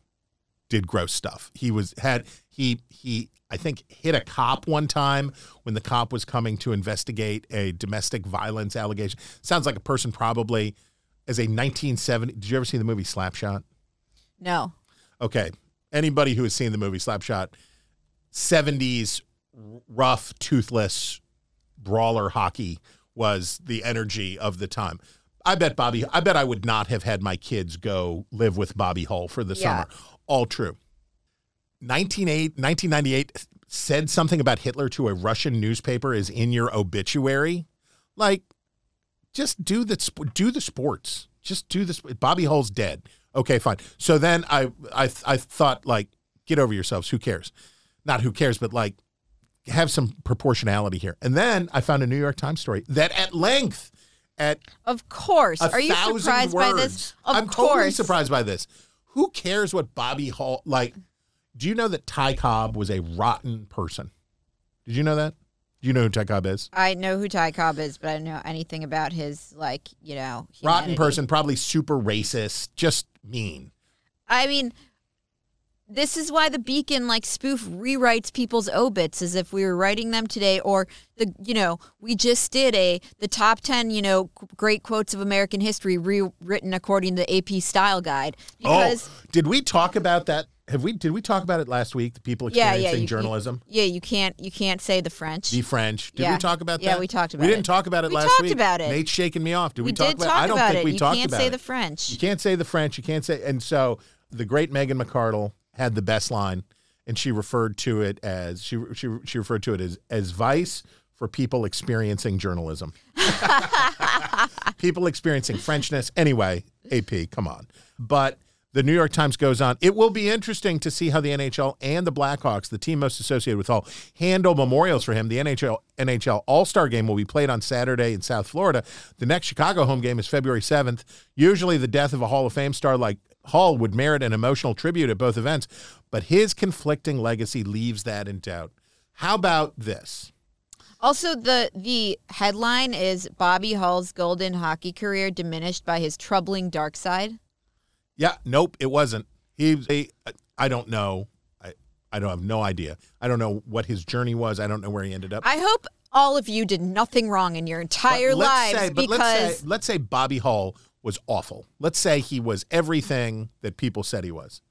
did gross stuff. He was had he he i think hit a cop one time when the cop was coming to investigate a domestic violence allegation. Sounds like a person probably as a 1970 did you ever see the movie slapshot? No. okay, anybody who has seen the movie Slapshot, 70s rough, toothless brawler hockey was the energy of the time. I bet Bobby, I bet I would not have had my kids go live with Bobby Hull for the Yeah. summer. All true. 1998, 1998 said something about Hitler to a Russian newspaper is in your obituary. Like, just do the do the sports. Just do this. Bobby Hull's dead. Okay, fine. So then I I I thought like, get over yourselves. Who cares? Not who cares, but like, have some proportionality here. And then I found a New York Times story that at length, at Of course. a Are you surprised words, by this? Of I'm course. totally surprised by this. Who cares what Bobby Hull like? Do you know that Ty Cobb was a rotten person? Did you know that? Do you know who Ty Cobb is? I know who Ty Cobb is, but I don't know anything about his like, you know, Rotten person, probably super racist, just mean. I mean, this is why the Beacon like spoof rewrites people's obits as if we were writing them today, or the you know we just did a the top ten you know great quotes of American history rewritten according to the AP Style Guide oh, because oh, did we talk about that? Have we? Did we talk about it last week? The people experiencing yeah you, journalism, you- yeah you can't you can't say the French. the French. Did Yeah. we talk about that? Yeah, we talked about We didn't talk about it We last talked week. about it. Nate's shaking me off. Did we, we talk did about? talk I don't about think it. we you talked can't say the French. You can't say the French. You can't say. And so the great Megan McArdle had the best line, and she referred to it as she she she referred to it as as vice for people experiencing journalism. people experiencing Frenchness. Anyway, AP, come on. But the New York Times goes on. It will be interesting to see how the NHL and the Blackhawks, the team most associated with Hull, handle memorials for him. The NHL NHL All Star Game will be played on Saturday in South Florida. The next Chicago home game is February seventh. Usually, the death of a Hall of Fame star like Hull would merit an emotional tribute at both events, but his conflicting legacy leaves that in doubt. How about this? Also, the the headline is Bobby Hull's golden hockey career diminished by his troubling dark side. Yeah, nope, it wasn't. He, I don't know. I, I don't have no idea. I don't know what his journey was. I don't know where he ended up. I hope all of you did nothing wrong in your entire lives say, because let's say, let's say Bobby Hull was awful. Let's say he was everything that people said he was.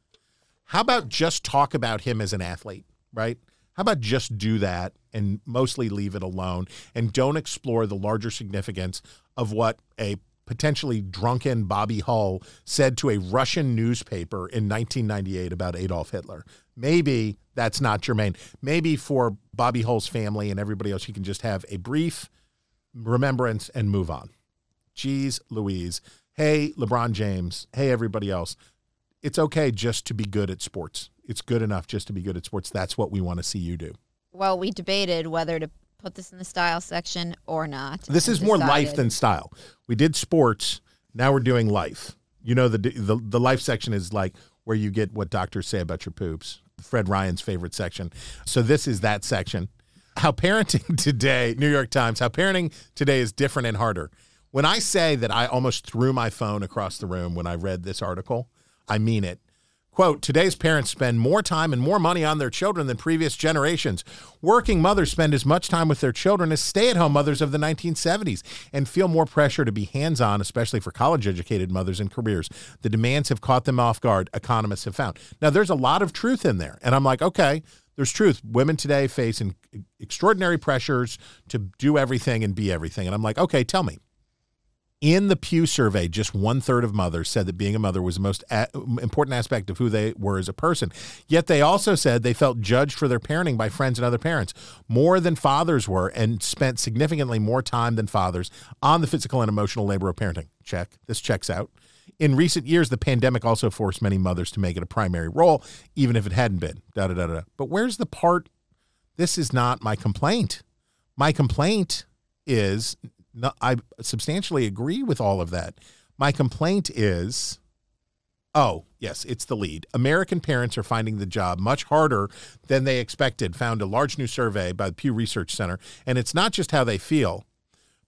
How about just talk about him as an athlete, right? How about just do that and mostly leave it alone and don't explore the larger significance of what a potentially drunken Bobby Hull said to a Russian newspaper in 1998 about Adolf Hitler. Maybe that's not germane. Maybe for Bobby Hull's family and everybody else, you can just have a brief remembrance and move on. Jeez Louise. Hey, LeBron James. Hey, everybody else. It's okay just to be good at sports. It's good enough just to be good at sports. That's what we want to see you do. well, we debated whether to put this in the style section or not. This is more life than style. We did sports. Now we're doing life. You know, the, the, the life section is like where you get what doctors say about your poops. Fred Ryan's favorite section. So this is that section. How parenting today, New York Times, how parenting today is different and harder. When I say that I almost threw my phone across the room when I read this article, I mean it. Quote, today's parents spend more time and more money on their children than previous generations. Working mothers spend as much time with their children as stay at home mothers of the 1970s and feel more pressure to be hands on, especially for college educated mothers and careers. The demands have caught them off guard, economists have found. Now, there's a lot of truth in there. And I'm like, okay, there's truth. Women today face extraordinary pressures to do everything and be everything. And I'm like, okay, tell me. In the Pew survey, just one third of mothers said that being a mother was the most a- important aspect of who they were as a person. Yet they also said they felt judged for their parenting by friends and other parents more than fathers were and spent significantly more time than fathers on the physical and emotional labor of parenting. Check. This checks out. In recent years, the pandemic also forced many mothers to make it a primary role, even if it hadn't been. Da da da da. But where's the part? This is not my complaint. My complaint is I substantially agree with all of that. My complaint is oh, yes, it's the lead. American parents are finding the job much harder than they expected, found a large new survey by the Pew Research Center. And it's not just how they feel.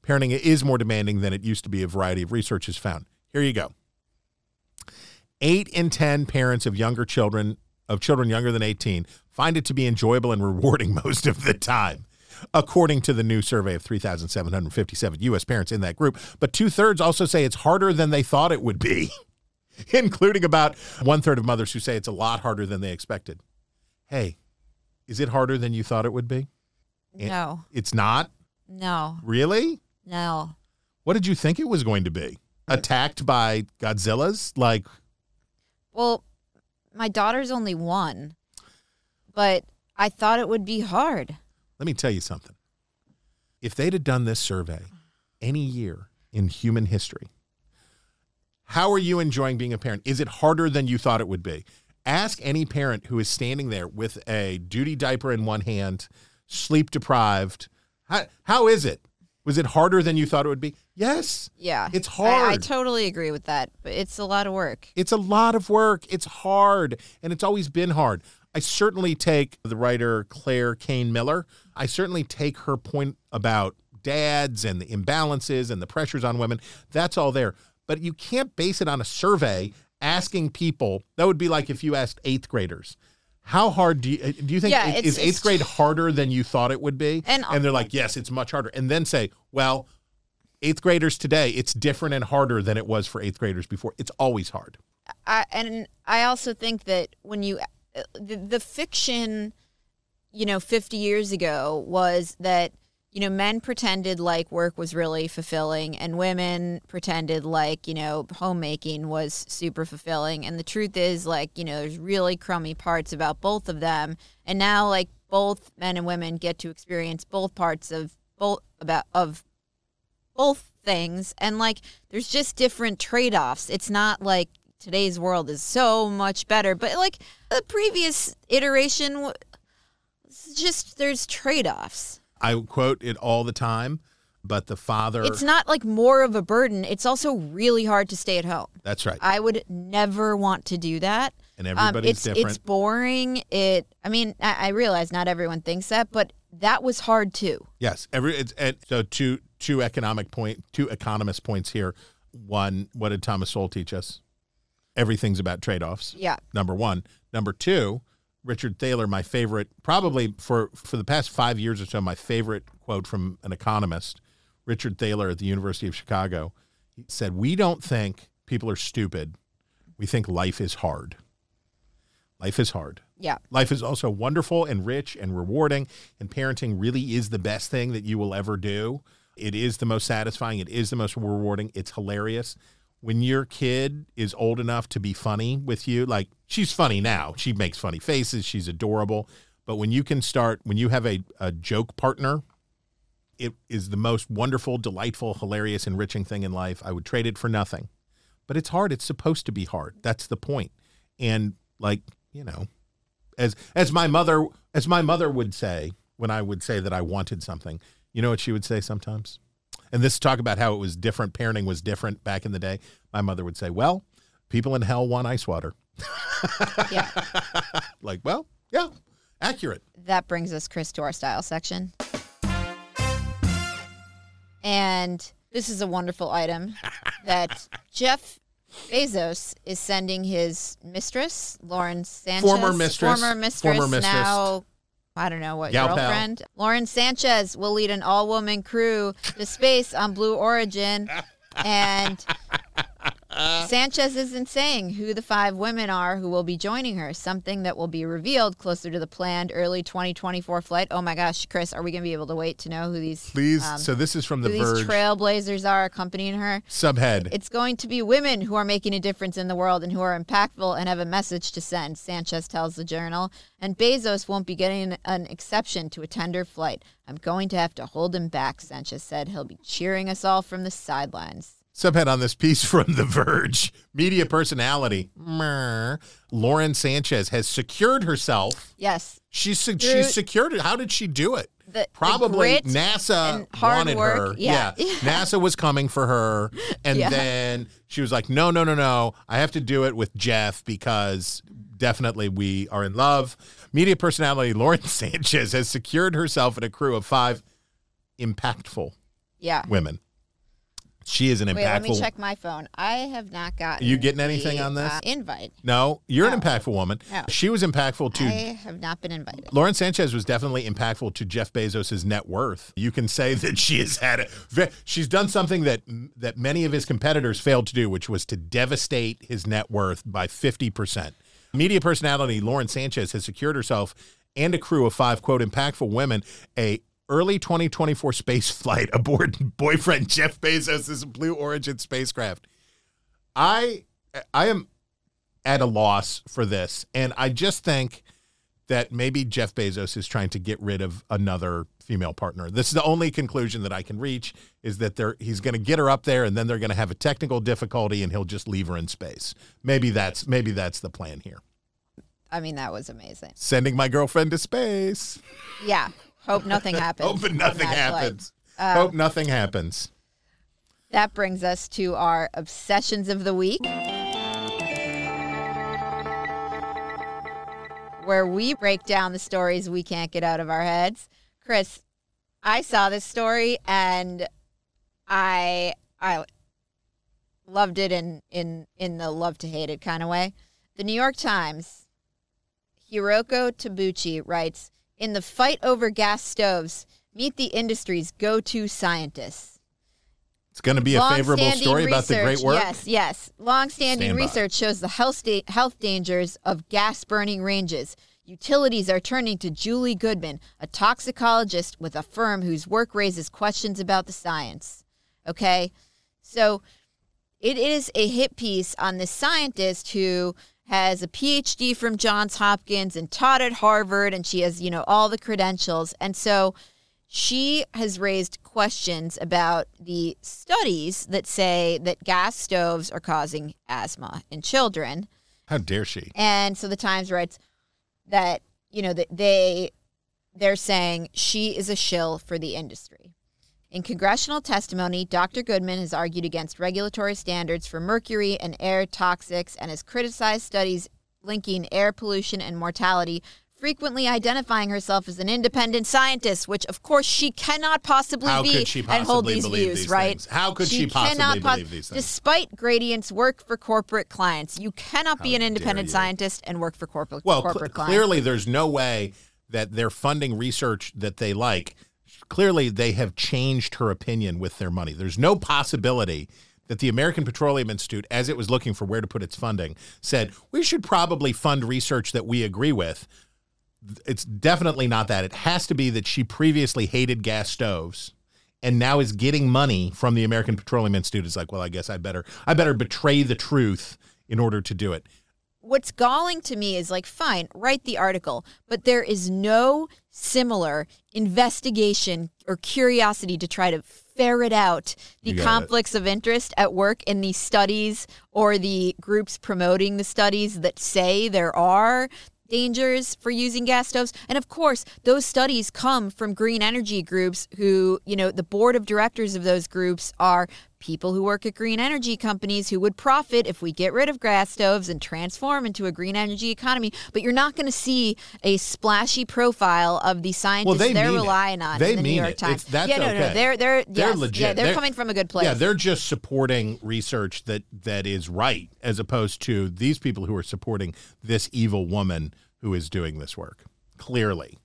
Parenting is more demanding than it used to be, a variety of research has found. Here you go. Eight in 10 parents of younger children, of children younger than 18, find it to be enjoyable and rewarding most of the time according to the new survey of 3,757 U.S. parents in that group. But two thirds also say it's harder than they thought it would be, including about one third of mothers who say it's a lot harder than they expected. Hey, is it harder than you thought it would be? No, It's not? no, Really? no. What did you think it was going to be? Attacked by Godzillas? Like, Well, my daughter's only one, but I thought it would be hard. Let me tell you something. If they'd have done this survey any year in human history, how are you enjoying being a parent? Is it harder than you thought it would be? Ask any parent who is standing there with a duty diaper in one hand, sleep deprived. How, how is it? Was it harder than you thought it would be? Yes. Yeah, It's I- hard. I, totally agree with that, but it's a lot of work. It's a lot of work. It's hard, and it's always been hard. I certainly take the writer Claire Cain Miller. I certainly take her point about dads and the imbalances and the pressures on women. That's all there. But you can't base it on a survey asking people. That would be like if you asked eighth graders. How hard do you uh, do you think Yeah, is- eighth grade harder than you thought it would be? And- and they're like, yes, it's much harder. And then say, well, eighth graders today, it's different and harder than it was for eighth graders before. It's always hard. I, and I also think that when you the, the fiction, you know, 50 years ago was that you know men pretended like work was really fulfilling and women pretended like you know homemaking was super fulfilling. And the truth is like you know there's really crummy parts about both of them. And now like both men and women get to experience both parts of both about of both things. And like there's just different trade-offs. It's not like today's world is so much better but like the previous iteration just there's trade-offs I quote it all the time, but the father. it's not like more of a burden it's also really hard to stay at home that's right. i would never want to do that and Um, everybody's it's, different. it's boring it i mean I, I realize not everyone thinks that but that was hard too yes, every it's and so two two economic point two economist points here. One, what did Thomas Sowell teach us? Everything's about trade offs. yeah Number one. Number two, Richard Thaler, my favorite, probably for for the past five years or so, my favorite quote from an economist, Richard Thaler at the University of Chicago. He said, "We don't think people are stupid. We think life is hard. Life is hard." yeah Life is also wonderful and rich and rewarding, and parenting really is the best thing that you will ever do. It is the most satisfying, it is the most rewarding, it's hilarious. When your kid is old enough to be funny with you, like she's funny now, she makes funny faces, she's adorable. But when you can start, when you have a, a joke partner, it is the most wonderful, delightful, hilarious, enriching thing in life. I would trade it for nothing. But it's hard. It's supposed to be hard. That's the point. And like, you know, as as my mother as my mother would say when I would say that I wanted something. You know what she would say sometimes? And this talk about how it was different, parenting was different back in the day. My mother would say, "Well, people in hell want ice water." yeah Like, well, yeah, accurate. that brings us, Chris, to our style section. And this is a wonderful item that Jeff Bezos is sending his mistress, Lauren Sanchez. Former mistress. Former mistress. Former mistress. Now, I don't know what Gal pal. girlfriend. Lauren Sanchez will lead an all woman crew to space on Blue Origin. And Sanchez isn't saying who the five women are who will be joining her, something that will be revealed closer to the planned early 2024 flight. Oh my gosh, Chris, are we going to be able to wait to know who these Please. um, so this is from the who these trailblazers are accompanying her? subhead. It's going to be women who are making a difference in the world and who are impactful and have a message to send, Sanchez tells the journal. And Bezos won't be getting an exception to a tender flight. I'm going to have to hold him back, Sanchez said. He'll be cheering us all from the sidelines. Subhead on this piece from The Verge. Media personality Mer, Lauren Sanchez has secured herself. Yes. She's se- secured it. How did she do it? The- the Probably grit NASA wanted work. her. Yeah. NASA was coming for her, and Yeah. then she was like, "No, no, no, no! I have to do it with Jeff because definitely we are in love." Media personality Lauren Sanchez has secured herself and a crew of five impactful Yeah. women. She is an impactful. Wait, let me check my phone. I have not gotten. You getting anything the, on this? uh, invite. No, you're an impactful woman. No. She was impactful to I have not been invited. Lauren Sanchez was definitely impactful to Jeff Bezos' net worth. You can say that she has had a, she's done something that that many of his competitors failed to do, which was to devastate his net worth by 50%. Media personality Lauren Sanchez has secured herself and a crew of five quote impactful women a early 2024 space flight aboard boyfriend Jeff Bezos' Blue Origin spacecraft. I I am at a loss for this and I just think that maybe Jeff Bezos is trying to get rid of another female partner. This is the only conclusion that I can reach is that they're, he's going to get her up there and then they're going to have a technical difficulty and he'll just leave her in space. Maybe that's maybe that's the plan here. I mean, that was amazing. Sending my girlfriend to space. Yeah. Hope nothing happens. Hope nothing happens. Uh, Hope nothing happens. That brings us to our obsessions of the week. Where we break down the stories we can't get out of our heads. Chris, I saw this story and I I loved it in in in the love to hate it kind of way. The New York Times Hiroko Tabuchi writes, "In the fight over gas stoves, meet the industry's go-to scientists." It's going to be a favorable story about the great work. Yes, yes. Long-standing Stand by. research shows the health, sta- health dangers of gas-burning ranges. Utilities are turning to Julie Goodman, a toxicologist with a firm whose work raises questions about the science. Okay, so it is a hit piece on this scientist who has a PhD from Johns Hopkins and taught at Harvard, and she has, you know, all the credentials. And so she has raised questions about the studies that say that gas stoves are causing asthma in children. How dare she? And so the Times writes that you know that they they're saying she is a shill for the industry. In congressional testimony, Dr. Goodman has argued against regulatory standards for mercury and air toxics and has criticized studies linking air pollution and mortality, frequently identifying herself as an independent scientist, which of course she cannot possibly How be she and hold these believe views, these right? things? How could she possibly cannot believe these things? Despite Gradient's work for corporate clients, you cannot be an independent scientist and work for corporate Well, cl- corporate clients. clearly, there's no way that they're funding research that they like. Clearly, they have changed her opinion with their money. There's no possibility that the American Petroleum Institute, as it was looking for where to put its funding, said we should probably fund research that we agree with. It's definitely not that. It has to be that she previously hated gas stoves and now is getting money from the American Petroleum Institute. It's like, well, I guess I better I better betray the truth in order to do it. What's galling to me is like, fine, write the article, but there is no similar investigation or curiosity to try to ferret out the got it. conflicts of interest at work in these studies or the groups promoting the studies that say there are dangers for using gas stoves. And of course, those studies come from green energy groups who, you know, the board of directors of those groups are people who work at green energy companies who would profit if we get rid of gas stoves and transform into a green energy economy. But you're not going to see a splashy profile of the scientists they they're mean it. relying on They in the mean New York it. Times. It's- that's yeah, no, no, okay. they're they're They're yes, legit. Yeah, they're, coming from a good place. Yeah, they're just supporting research that that is right, as opposed to these people who are supporting this evil woman who is doing this work. Clearly,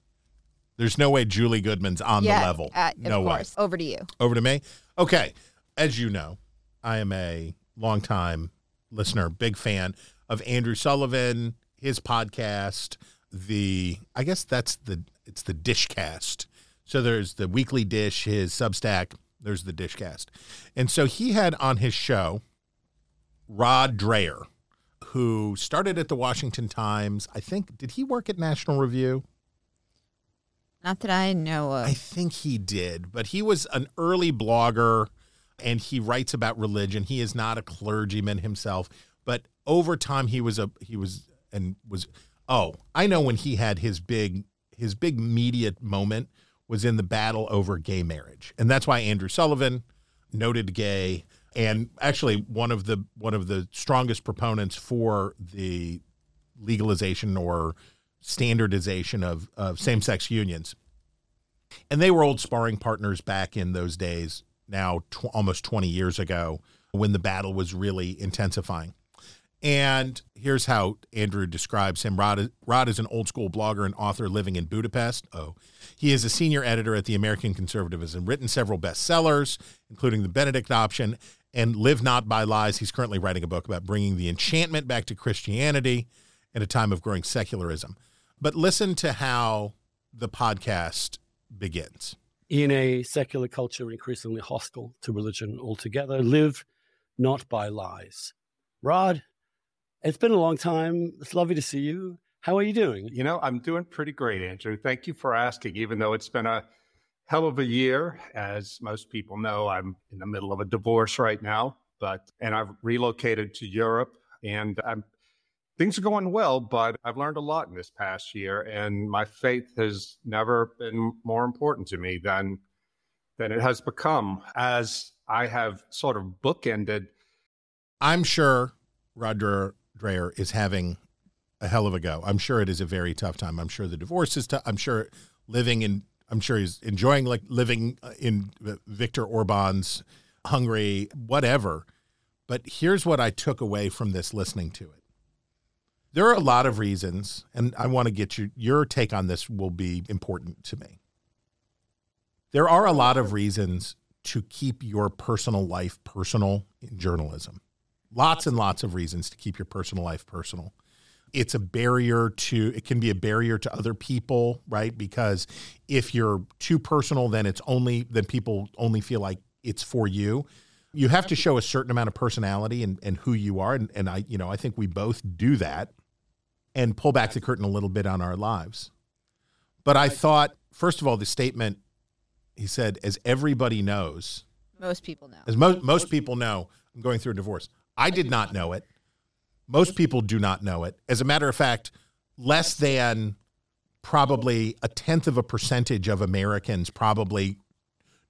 there's no way Julie Goodman's on yeah, the level. uh, no of way. Over to you. Over to me. Okay, as you know, I am a longtime listener, big fan of Andrew Sullivan, his podcast, the I guess that's the it's the Dishcast. So there's the Weekly Dish, his Substack, there's the Dishcast. And so he had on his show Rod Dreher, who started at the Washington Times. I think did he work at National Review? Not that I know of. I think he did, but he was an early blogger and he writes about religion. He is not a clergyman himself, but over time he was a he was and was oh, I know when he had his big his big media moment was in the battle over gay marriage. And that's why Andrew Sullivan, noted gay and actually one of the one of the strongest proponents for the legalization or standardization of, of same-sex unions. And they were old sparring partners back in those days, now tw- almost 20 years ago, when the battle was really intensifying. And here's how Andrew describes him. Rod is, Rod is an old school blogger and author living in Budapest. Oh, he is a senior editor at the American Conservatism, written several bestsellers, including The Benedict Option and Live Not by Lies. He's currently writing a book about bringing the enchantment back to Christianity in a time of growing secularism. But listen to how the podcast begins. In a secular culture increasingly hostile to religion altogether, live not by lies. Rod, it's been a long time. It's lovely to see you. How are you doing? You know, I'm doing pretty great, Andrew. Thank you for asking, even though it's been a hell of a year. As most people know, I'm in the middle of a divorce right now, but, and I've relocated to Europe and I'm, things are going well, but I've learned a lot in this past year and my faith has never been more important to me than, than it has become as I have sort of bookended. I'm sure Roger Dreher is having a hell of a go. I'm sure it is a very tough time. I'm sure the divorce is tough. I'm sure living in, I'm sure he's enjoying like living uh, in Viktor Orban's Hungary, whatever. But here's what I took away from this listening to it. There are a lot of reasons, and I want to get your your take on this will be important to me. There are a lot of reasons to keep your personal life personal in journalism. Lots and lots of reasons to keep your personal life personal. It's a barrier to, it can be a barrier to other people, right? Because if you're too personal, then it's only, then people only feel like it's for you. You have to show a certain amount of personality and, and who you are. And, and I, you know, I think we both do that and pull back the curtain a little bit on our lives. But I thought, first of all, the statement he said, as everybody knows, most people know, as most most people know, I'm going through a divorce. I did not know it. Most people do not know it. As a matter of fact, less than probably a tenth of a percentage of Americans probably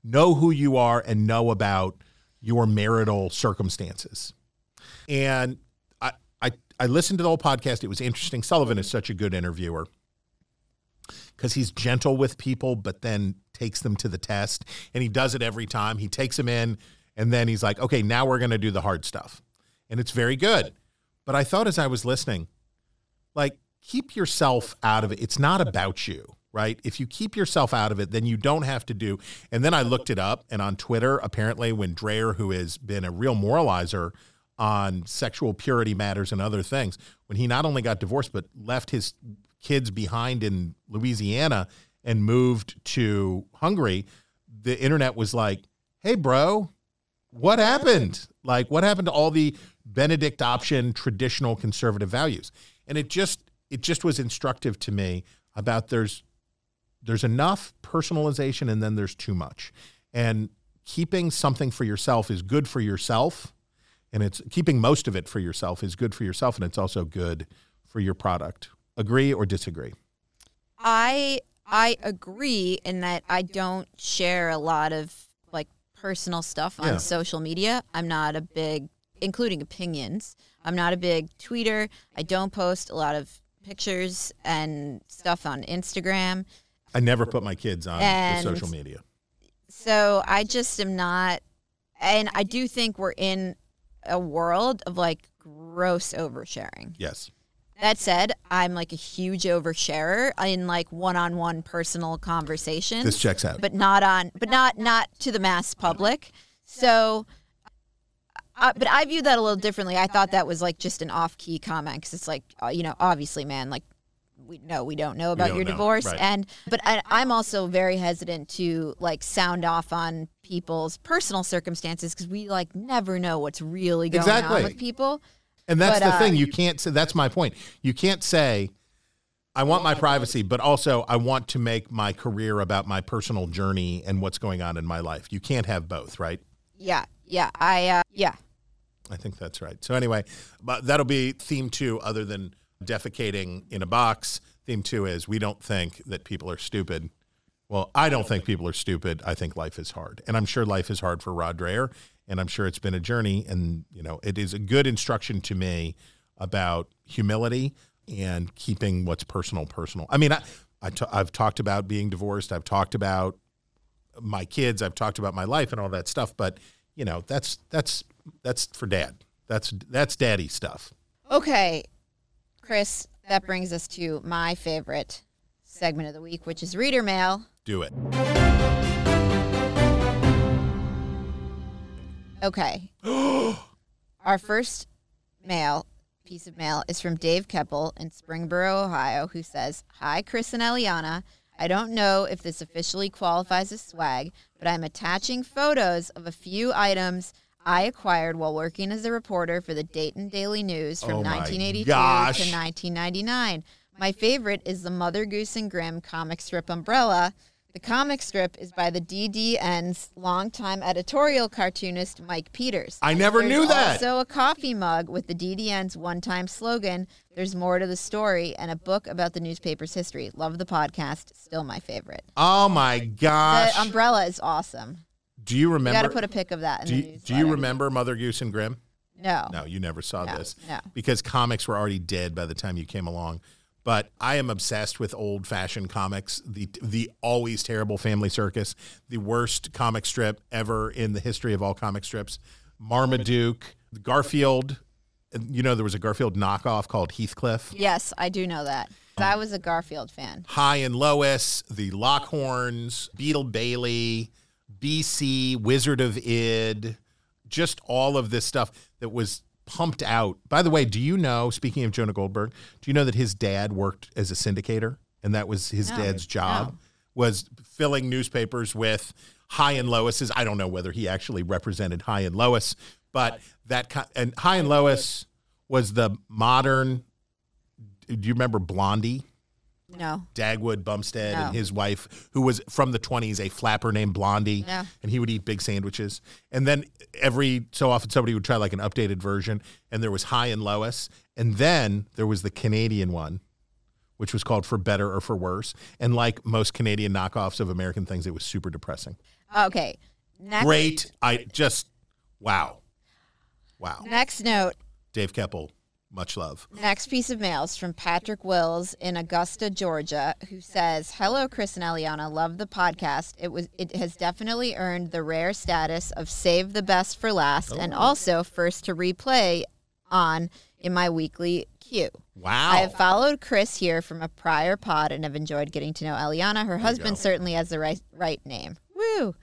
know who you are and know about your marital circumstances. And I, I, I listened to the whole podcast. It was interesting. Sullivan is such a good interviewer because he's gentle with people, but then takes them to the test. And he does it every time. He takes them in, and then he's like, okay, now we're going to do the hard stuff and it's very good. But I thought as I was listening, like, keep yourself out of it. It's not about you, right? If you keep yourself out of it, then you don't have to do. And then I looked it up, and on Twitter, apparently, when Dreher, who has been a real moralizer on sexual purity matters and other things, when he not only got divorced, but left his kids behind in Louisiana and moved to Hungary, the internet was like, hey, bro, what happened? Like, what happened to all the Benedict option traditional conservative values? And it just it just was instructive to me about there's there's enough personalization and then there's too much. And keeping something for yourself is good for yourself and it's keeping most of it for yourself is good for yourself and it's also good for your product. Agree or disagree? I I agree in that I don't share a lot of like personal stuff on Yeah. social media. I'm not a big including opinions. I'm not a big tweeter. I don't post a lot of pictures and stuff on Instagram. I never put my kids on And- social media. So I just am not and I do think we're in a world of like gross oversharing. Yes. That said, I'm like a huge oversharer in like one-on-one personal conversations. This checks out. but not on, but not not to the mass public. So Uh, but I view that a little differently. I thought that was like just an off-key comment because it's like, uh, you know, obviously, man, like we know we don't know about don't your know, divorce, right. and but I, I'm also very hesitant to like sound off on people's personal circumstances because we like never know what's really going Exactly. on with people. And that's But, the uh, thing. You can't say, that's my point. You can't say, I want my privacy, but also I want to make my career about my personal journey and what's going on in my life. You can't have both, right? Yeah, yeah, I uh, yeah. I think that's right. So anyway, but that'll be theme two, other than defecating in a box. Theme two is we don't think that people are stupid. Well, I don't think people are stupid. I think life is hard, and I'm sure life is hard for Rod Dreher, and I'm sure it's been a journey. And you know, it is a good instruction to me about humility and keeping what's personal personal. I mean, I, I t- I've talked about being divorced. I've talked about my kids. I've talked about my life and all that stuff. But you know, that's that's that's for dad. That's that's daddy stuff. Okay, Chris, that brings us to my favorite segment of the week, which is reader mail. Do it. Okay. Our first mail piece of mail is from Dave Keppel in Springboro, Ohio, who says, Hi, Chris and Eliana. I don't know if this officially qualifies as swag, but I'm attaching photos of a few items I acquired while working as a reporter for the Dayton Daily News from Oh 1982 gosh. to 1999. My favorite is the Mother Goose and Grimm comic strip umbrella. The comic strip is by the DDN's longtime editorial cartoonist Mike Peters. I never There's knew that. Also, a coffee mug with the DDN's one-time slogan. There's more to the story, and a book about the newspaper's history. Love the podcast. Still my favorite. Oh my gosh! The umbrella is awesome. Do you remember? You got to put a pic of that in do, the you, do you remember Mother Goose and Grimm? No. No, you never saw No, this. no. Because comics were already dead by the time you came along. But I am obsessed with old fashioned comics. The the always terrible Family Circus, the worst comic strip ever in the history of all comic strips. Marmaduke, Garfield. You know there was a Garfield knockoff called Heathcliff. Yes, I do know that. Um, I was a Garfield fan. Hi and Lois, the Lockhorns, Beetle Bailey, BC, Wizard of Id, just all of this stuff that was pumped out. By the way, do you know, speaking of Jonah Goldberg, do you know that his dad worked as a syndicator and that was his No. dad's job No. was filling newspapers with Hi and Lois's. I don't know whether he actually represented Hi and Lois, but that and Hi and Lois was the modern do you remember Blondie? No. Dagwood Bumstead No. and his wife, who was from the 20s, a flapper named Blondie. Yeah. And he would eat big sandwiches. And then every so often, somebody would try like an updated version. And there was Hi and Lois. And then there was the Canadian one, which was called For Better or For Worse. And like most Canadian knockoffs of American things, it was super depressing. Okay. Next, Great. I just, wow. Wow. Next note. Dave Keppel, much love. Next piece of mail is from Patrick Wills in Augusta, Georgia, who says, "Hello, Chris and Eliana. Love the podcast. It was it has definitely earned the rare status of save the best for last, and oh. also first to replay on in my weekly queue. Wow. I have followed Chris here from a prior pod and have enjoyed getting to know Eliana. Her husband certainly has the right right name. Woo!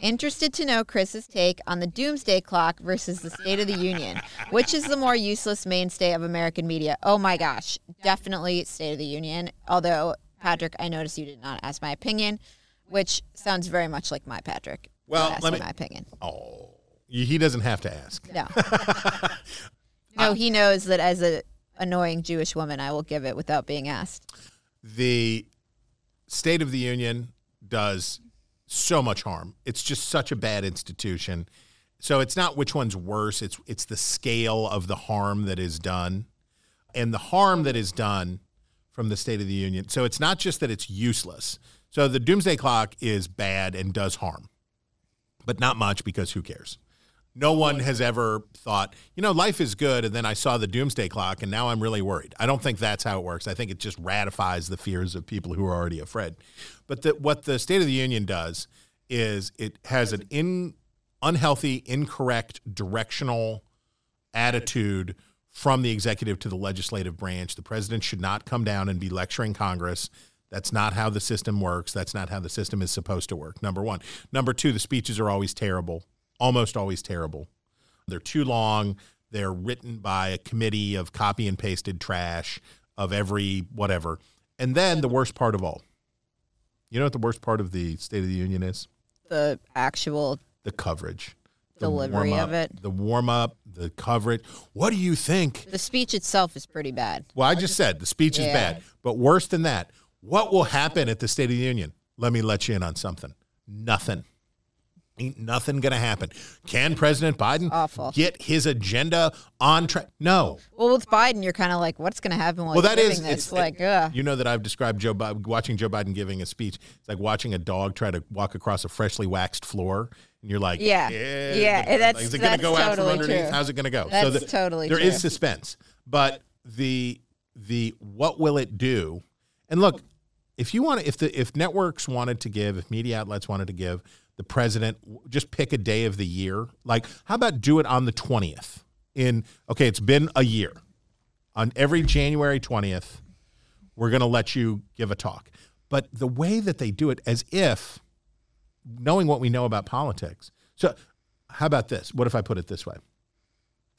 Interested to know Chris's take on the doomsday clock versus the State of the Union. Which is the more useless mainstay of American media? Oh my gosh, definitely State of the Union. Although, Patrick, I noticed you did not ask my opinion, which sounds very much like my Patrick. Well, let me- my opinion. Oh, he doesn't have to ask. No. no, he knows that as a annoying Jewish woman, I will give it without being asked. the State of the Union does so much harm. It's just such a bad institution. So it's not which one's worse, it's it's the scale of the harm that is done. And the harm that is done from the State of the Union. So it's not just that it's useless. So the doomsday clock is bad and does harm. But not much because who cares? No one has ever thought, you know, life is good. And then I saw the doomsday clock and now I'm really worried. I don't think that's how it works. I think it just ratifies the fears of people who are already afraid. But the, what the State of the Union does is it has an in, unhealthy, incorrect, directional attitude from the executive to the legislative branch. The president should not come down and be lecturing Congress. That's not how the system works. That's not how the system is supposed to work. Number one. Number two, the speeches are always terrible, almost always terrible. They're too long. They're written by a committee of copy and pasted trash of every whatever. And then the worst part of all. You know what the worst part of the State of the Union is? The actual The coverage. The Delivery warm-up, of it. The warm up, the coverage. What do you think? the speech itself is pretty bad. Well, I just said the speech is bad. But worse than that, what will happen at the State of the Union? Let me let you in on something. Nothing. Ain't nothing going to happen. Can President Biden Awful. get his agenda on track? No. Well, with Biden, you're kind of like, what's going to happen while Well, that is giving it's this? like, ugh. You know that I've described Joe Biden watching Joe Biden giving a speech. It's like watching a dog try to walk across a freshly waxed floor, and you're like, Yeah. yeah, Yeah, that's- is it going to that's go out from totally underneath? true. How's it going to go? That's the- totally There is true. suspense, but the the what will it do? And look, if you want, if the if networks wanted to give, if media outlets wanted to give the president, just pick a day of the year. Like, how about do it on the twentieth? In okay, it's been a year. On every January twentieth, we're going to let you give a talk. But the way that they do it, as if knowing what we know about politics. So, how about this? What if I put it this way?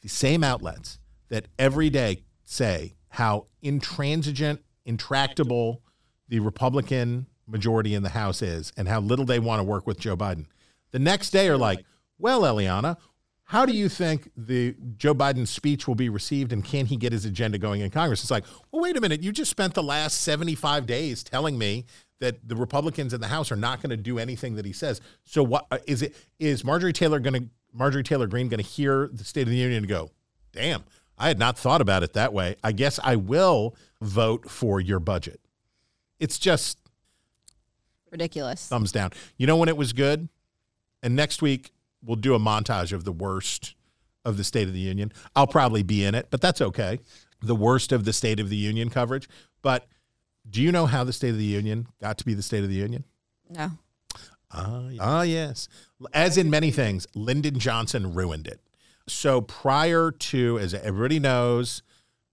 The same outlets that every day say how intransigent, intractable the Republican majority in the House is and how little they want to work with Joe Biden. The next day are like, well, Eliana, how do you think the Joe Biden speech will be received and can he get his agenda going in Congress? It's like, well, wait a minute. You just spent the last 75 days telling me that the Republicans in the House are not going to do anything that he says. So what uh, is it is Marjorie Taylor going to Marjorie Taylor Greene going to hear the State of the Union and go, "Damn, I had not thought about it that way. I guess I will vote for your budget." It's just Ridiculous. thumbs down. You know when it was good? And next week we'll do a montage of the worst of the State of the Union. I'll probably be in it, but that's okay. The worst of the State of the Union coverage. But do you know how the State of the Union got to be the State of the Union? No. Ah, ah, yes. As in many things, Lyndon Johnson ruined it. So prior to, as everybody knows,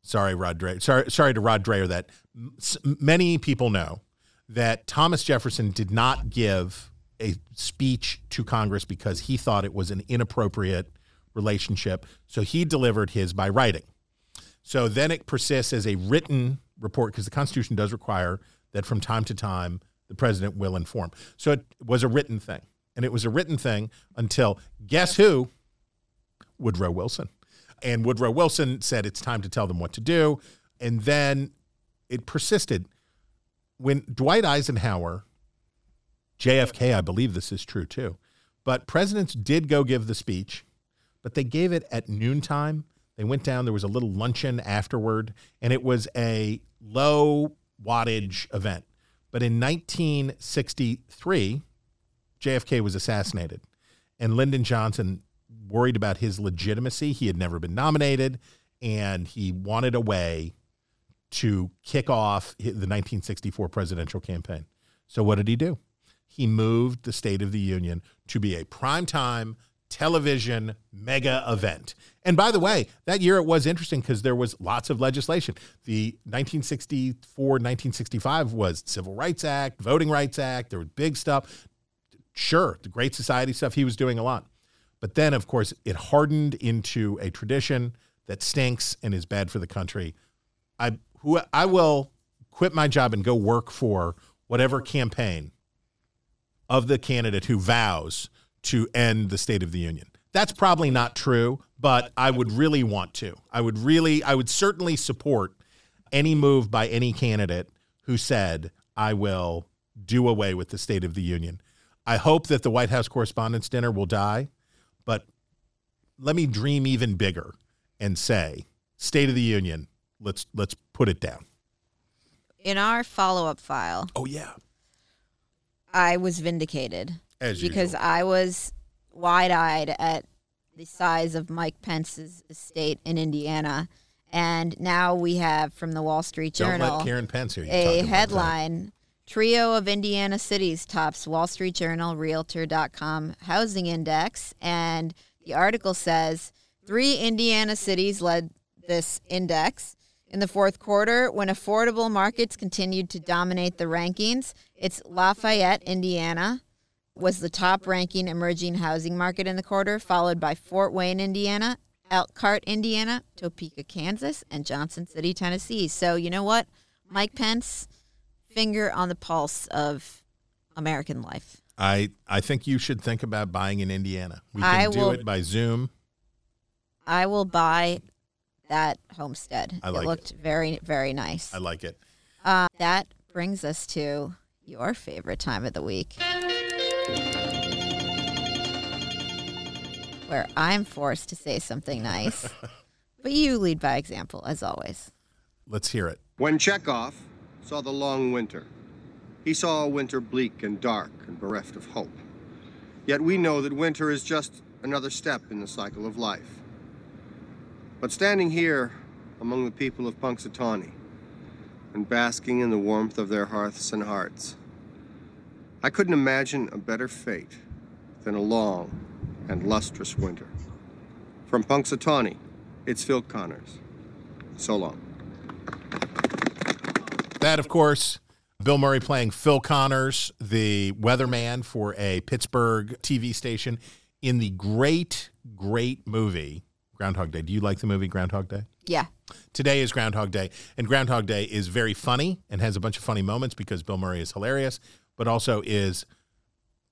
sorry, Rod Dreher, sorry, sorry to Rod Dreher, that many people know that Thomas Jefferson did not give a speech to Congress because he thought it was an inappropriate relationship. So he delivered his by writing. So then it persists as a written report because the Constitution does require that from time to time the president will inform. So it was a written thing. And it was a written thing until guess who? Woodrow Wilson. And Woodrow Wilson said it's time to tell them what to do. And then it persisted. When Dwight Eisenhower, JFK, I believe this is true too, but presidents did go give the speech, but they gave it at noontime. They went down, there was a little luncheon afterward, and it was a low wattage event. But in 1963, JFK was assassinated, and Lyndon Johnson worried about his legitimacy. He had never been nominated, and he wanted a way to kick off the 1964 presidential campaign. So, what did he do? He moved the State of the Union to be a primetime television mega event. And by the way, that year it was interesting because there was lots of legislation. The 1964 1965 was Civil Rights Act, Voting Rights Act, there was big stuff. Sure, the Great Society stuff, he was doing a lot. But then, of course, it hardened into a tradition that stinks and is bad for the country. I who I will quit my job and go work for whatever campaign of the candidate who vows to end the State of the Union. That's probably not true, but I would really want to. I would really, I would certainly support any move by any candidate who said, I will do away with the State of the Union. I hope that the White House Correspondents' Dinner will die, but let me dream even bigger and say, State of the Union, let's let's put it down. In our follow up file, Oh yeah. I was vindicated As because usual. I was wide eyed at the size of Mike Pence's estate in Indiana. And now we have from the Wall Street Don't Journal let Karen Pence hear you a headline Trio of Indiana cities tops Wall Street Journal, Realtor.com housing index. And the article says three Indiana cities led this index. In the fourth quarter, when affordable markets continued to dominate the rankings, it's Lafayette, Indiana, was the top ranking emerging housing market in the quarter, followed by Fort Wayne, Indiana, Elkhart, Indiana, Topeka, Kansas, and Johnson City, Tennessee. So, you know what? Mike Pence, finger on the pulse of American life. I I think you should think about buying in Indiana. We I can do will- it by Zoom. I will buy that homestead. I like it looked very, very nice. I like it. Uh, that brings us to your favorite time of the week. Where I'm forced to say something nice. but you lead by example, as always. Let's hear it. When Chekhov saw the long winter, he saw a winter bleak and dark and bereft of hope. Yet we know that winter is just another step in the cycle of life. But standing here among the people of Punxsutawney and basking in the warmth of their hearths and hearts, I couldn't imagine a better fate than a long and lustrous winter. From Punxsutawney, it's Phil Connors. So long. That, of course, Bill Murray playing Phil Connors, the weatherman for a Pittsburgh TV station in the great, great movie Groundhog Day. Do you like the movie Groundhog Day? Yeah. Today is Groundhog Day, and Groundhog Day is very funny and has a bunch of funny moments because Bill Murray is hilarious, but also is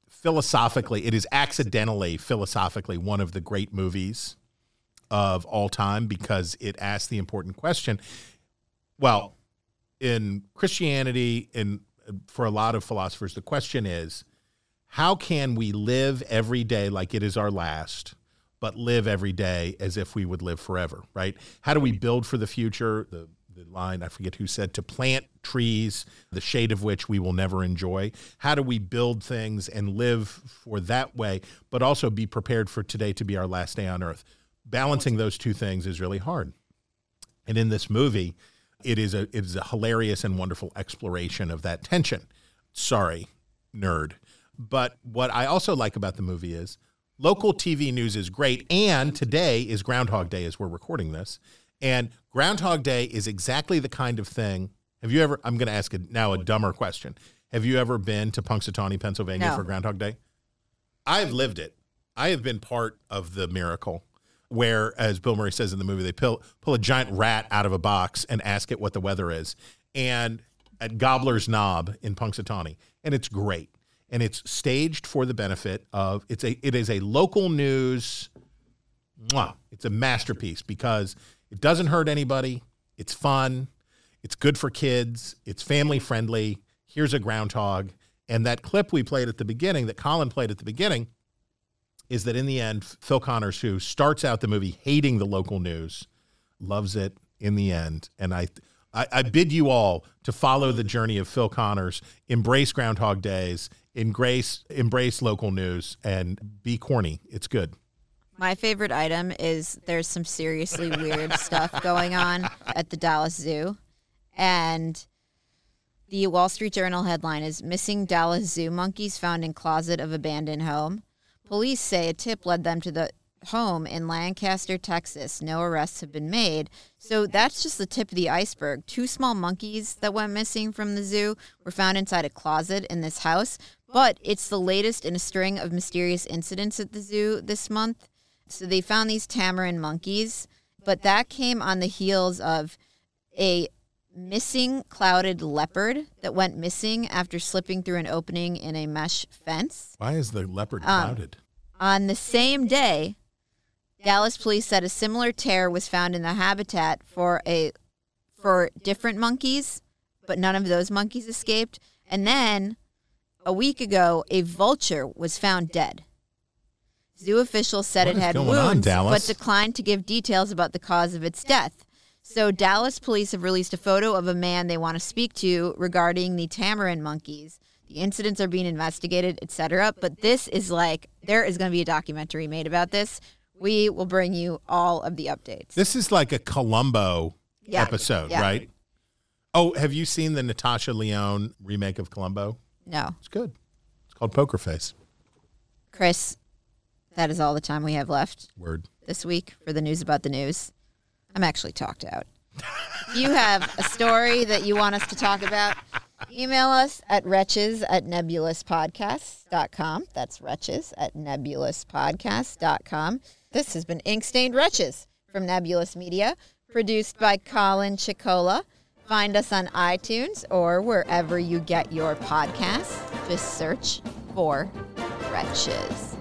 philosophically, it is accidentally philosophically one of the great movies of all time because it asks the important question. Well, in Christianity and for a lot of philosophers, the question is how can we live every day like it is our last, but live every day as if we would live forever, right? How do we build for the future? The, the line, I forget who said, to plant trees, the shade of which we will never enjoy. How do we build things and live for that way, but also be prepared for today to be our last day on earth? Balancing those two things is really hard. And in this movie, it is a it is a hilarious and wonderful exploration of that tension. Sorry, nerd. But what I also like about the movie is local TV news is great, and today is Groundhog Day as we're recording this. And Groundhog Day is exactly the kind of thing. Have you ever? I'm going to ask a, now a dumber question. Have you ever been to Punxsutawney, Pennsylvania No. for Groundhog Day? I've lived it. I have been part of the miracle where, as Bill Murray says in the movie, they pull, pull a giant rat out of a box and ask it what the weather is. And at Gobbler's Knob in Punxsutawney. And it's great. And it's staged for the benefit of it's a it is a local news mwah, it's a masterpiece because it doesn't hurt anybody. It's fun. It's good for kids. It's family friendly. Here's a groundhog. And that clip we played at the beginning, that Colin played at the beginning, is that in the end, Phil Connors, who starts out the movie hating the local news, loves it in the end. And I, I, I bid you all to follow the journey of Phil Connors, embrace Groundhog Days, embrace embrace local news, and be corny. It's good. My favorite item is there's some seriously weird stuff going on at the Dallas Zoo. And the Wall Street Journal headline is Missing Dallas Zoo Monkeys Found in Closet of Abandoned Home. Police say a tip led them to the home in Lancaster, Texas. No arrests have been made. So that's just the tip of the iceberg. Two small monkeys that went missing from the zoo were found inside a closet in this house. But it's the latest in a string of mysterious incidents at the zoo this month. So they found these tamarin monkeys, but that came on the heels of a missing clouded leopard that went missing after slipping through an opening in a mesh fence. Why is the leopard Um, clouded? On the same day, Dallas police said a similar tear was found in the habitat for a for different monkeys, but none of those monkeys escaped. And then a week ago, a vulture was found dead. Zoo officials said What it had going on, wounds, but declined to give details about the cause of its death. So Dallas police have released a photo of a man they want to speak to regarding the tamarin monkeys. The incidents are being investigated, etc. But this is like there is going to be a documentary made about this. We will bring you all of the updates. This is like a Columbo Yeah. episode, Yeah. right? Oh, have you seen the Natasha Lyonne remake of Columbo? No, It's good. It's called Poker Face. Chris, that is all the time we have left Word. this week for the news about the news. I'm actually talked out. If you have a story that you want us to talk about, Email us at wretches at nebulouspodcasts.com. That's wretches at nebulouspodcasts.com. This has been Ink Stained Wretches from Nebulous Media, produced by Colin Chicola. Find us on iTunes or wherever you get your podcasts. Just search for Wretches.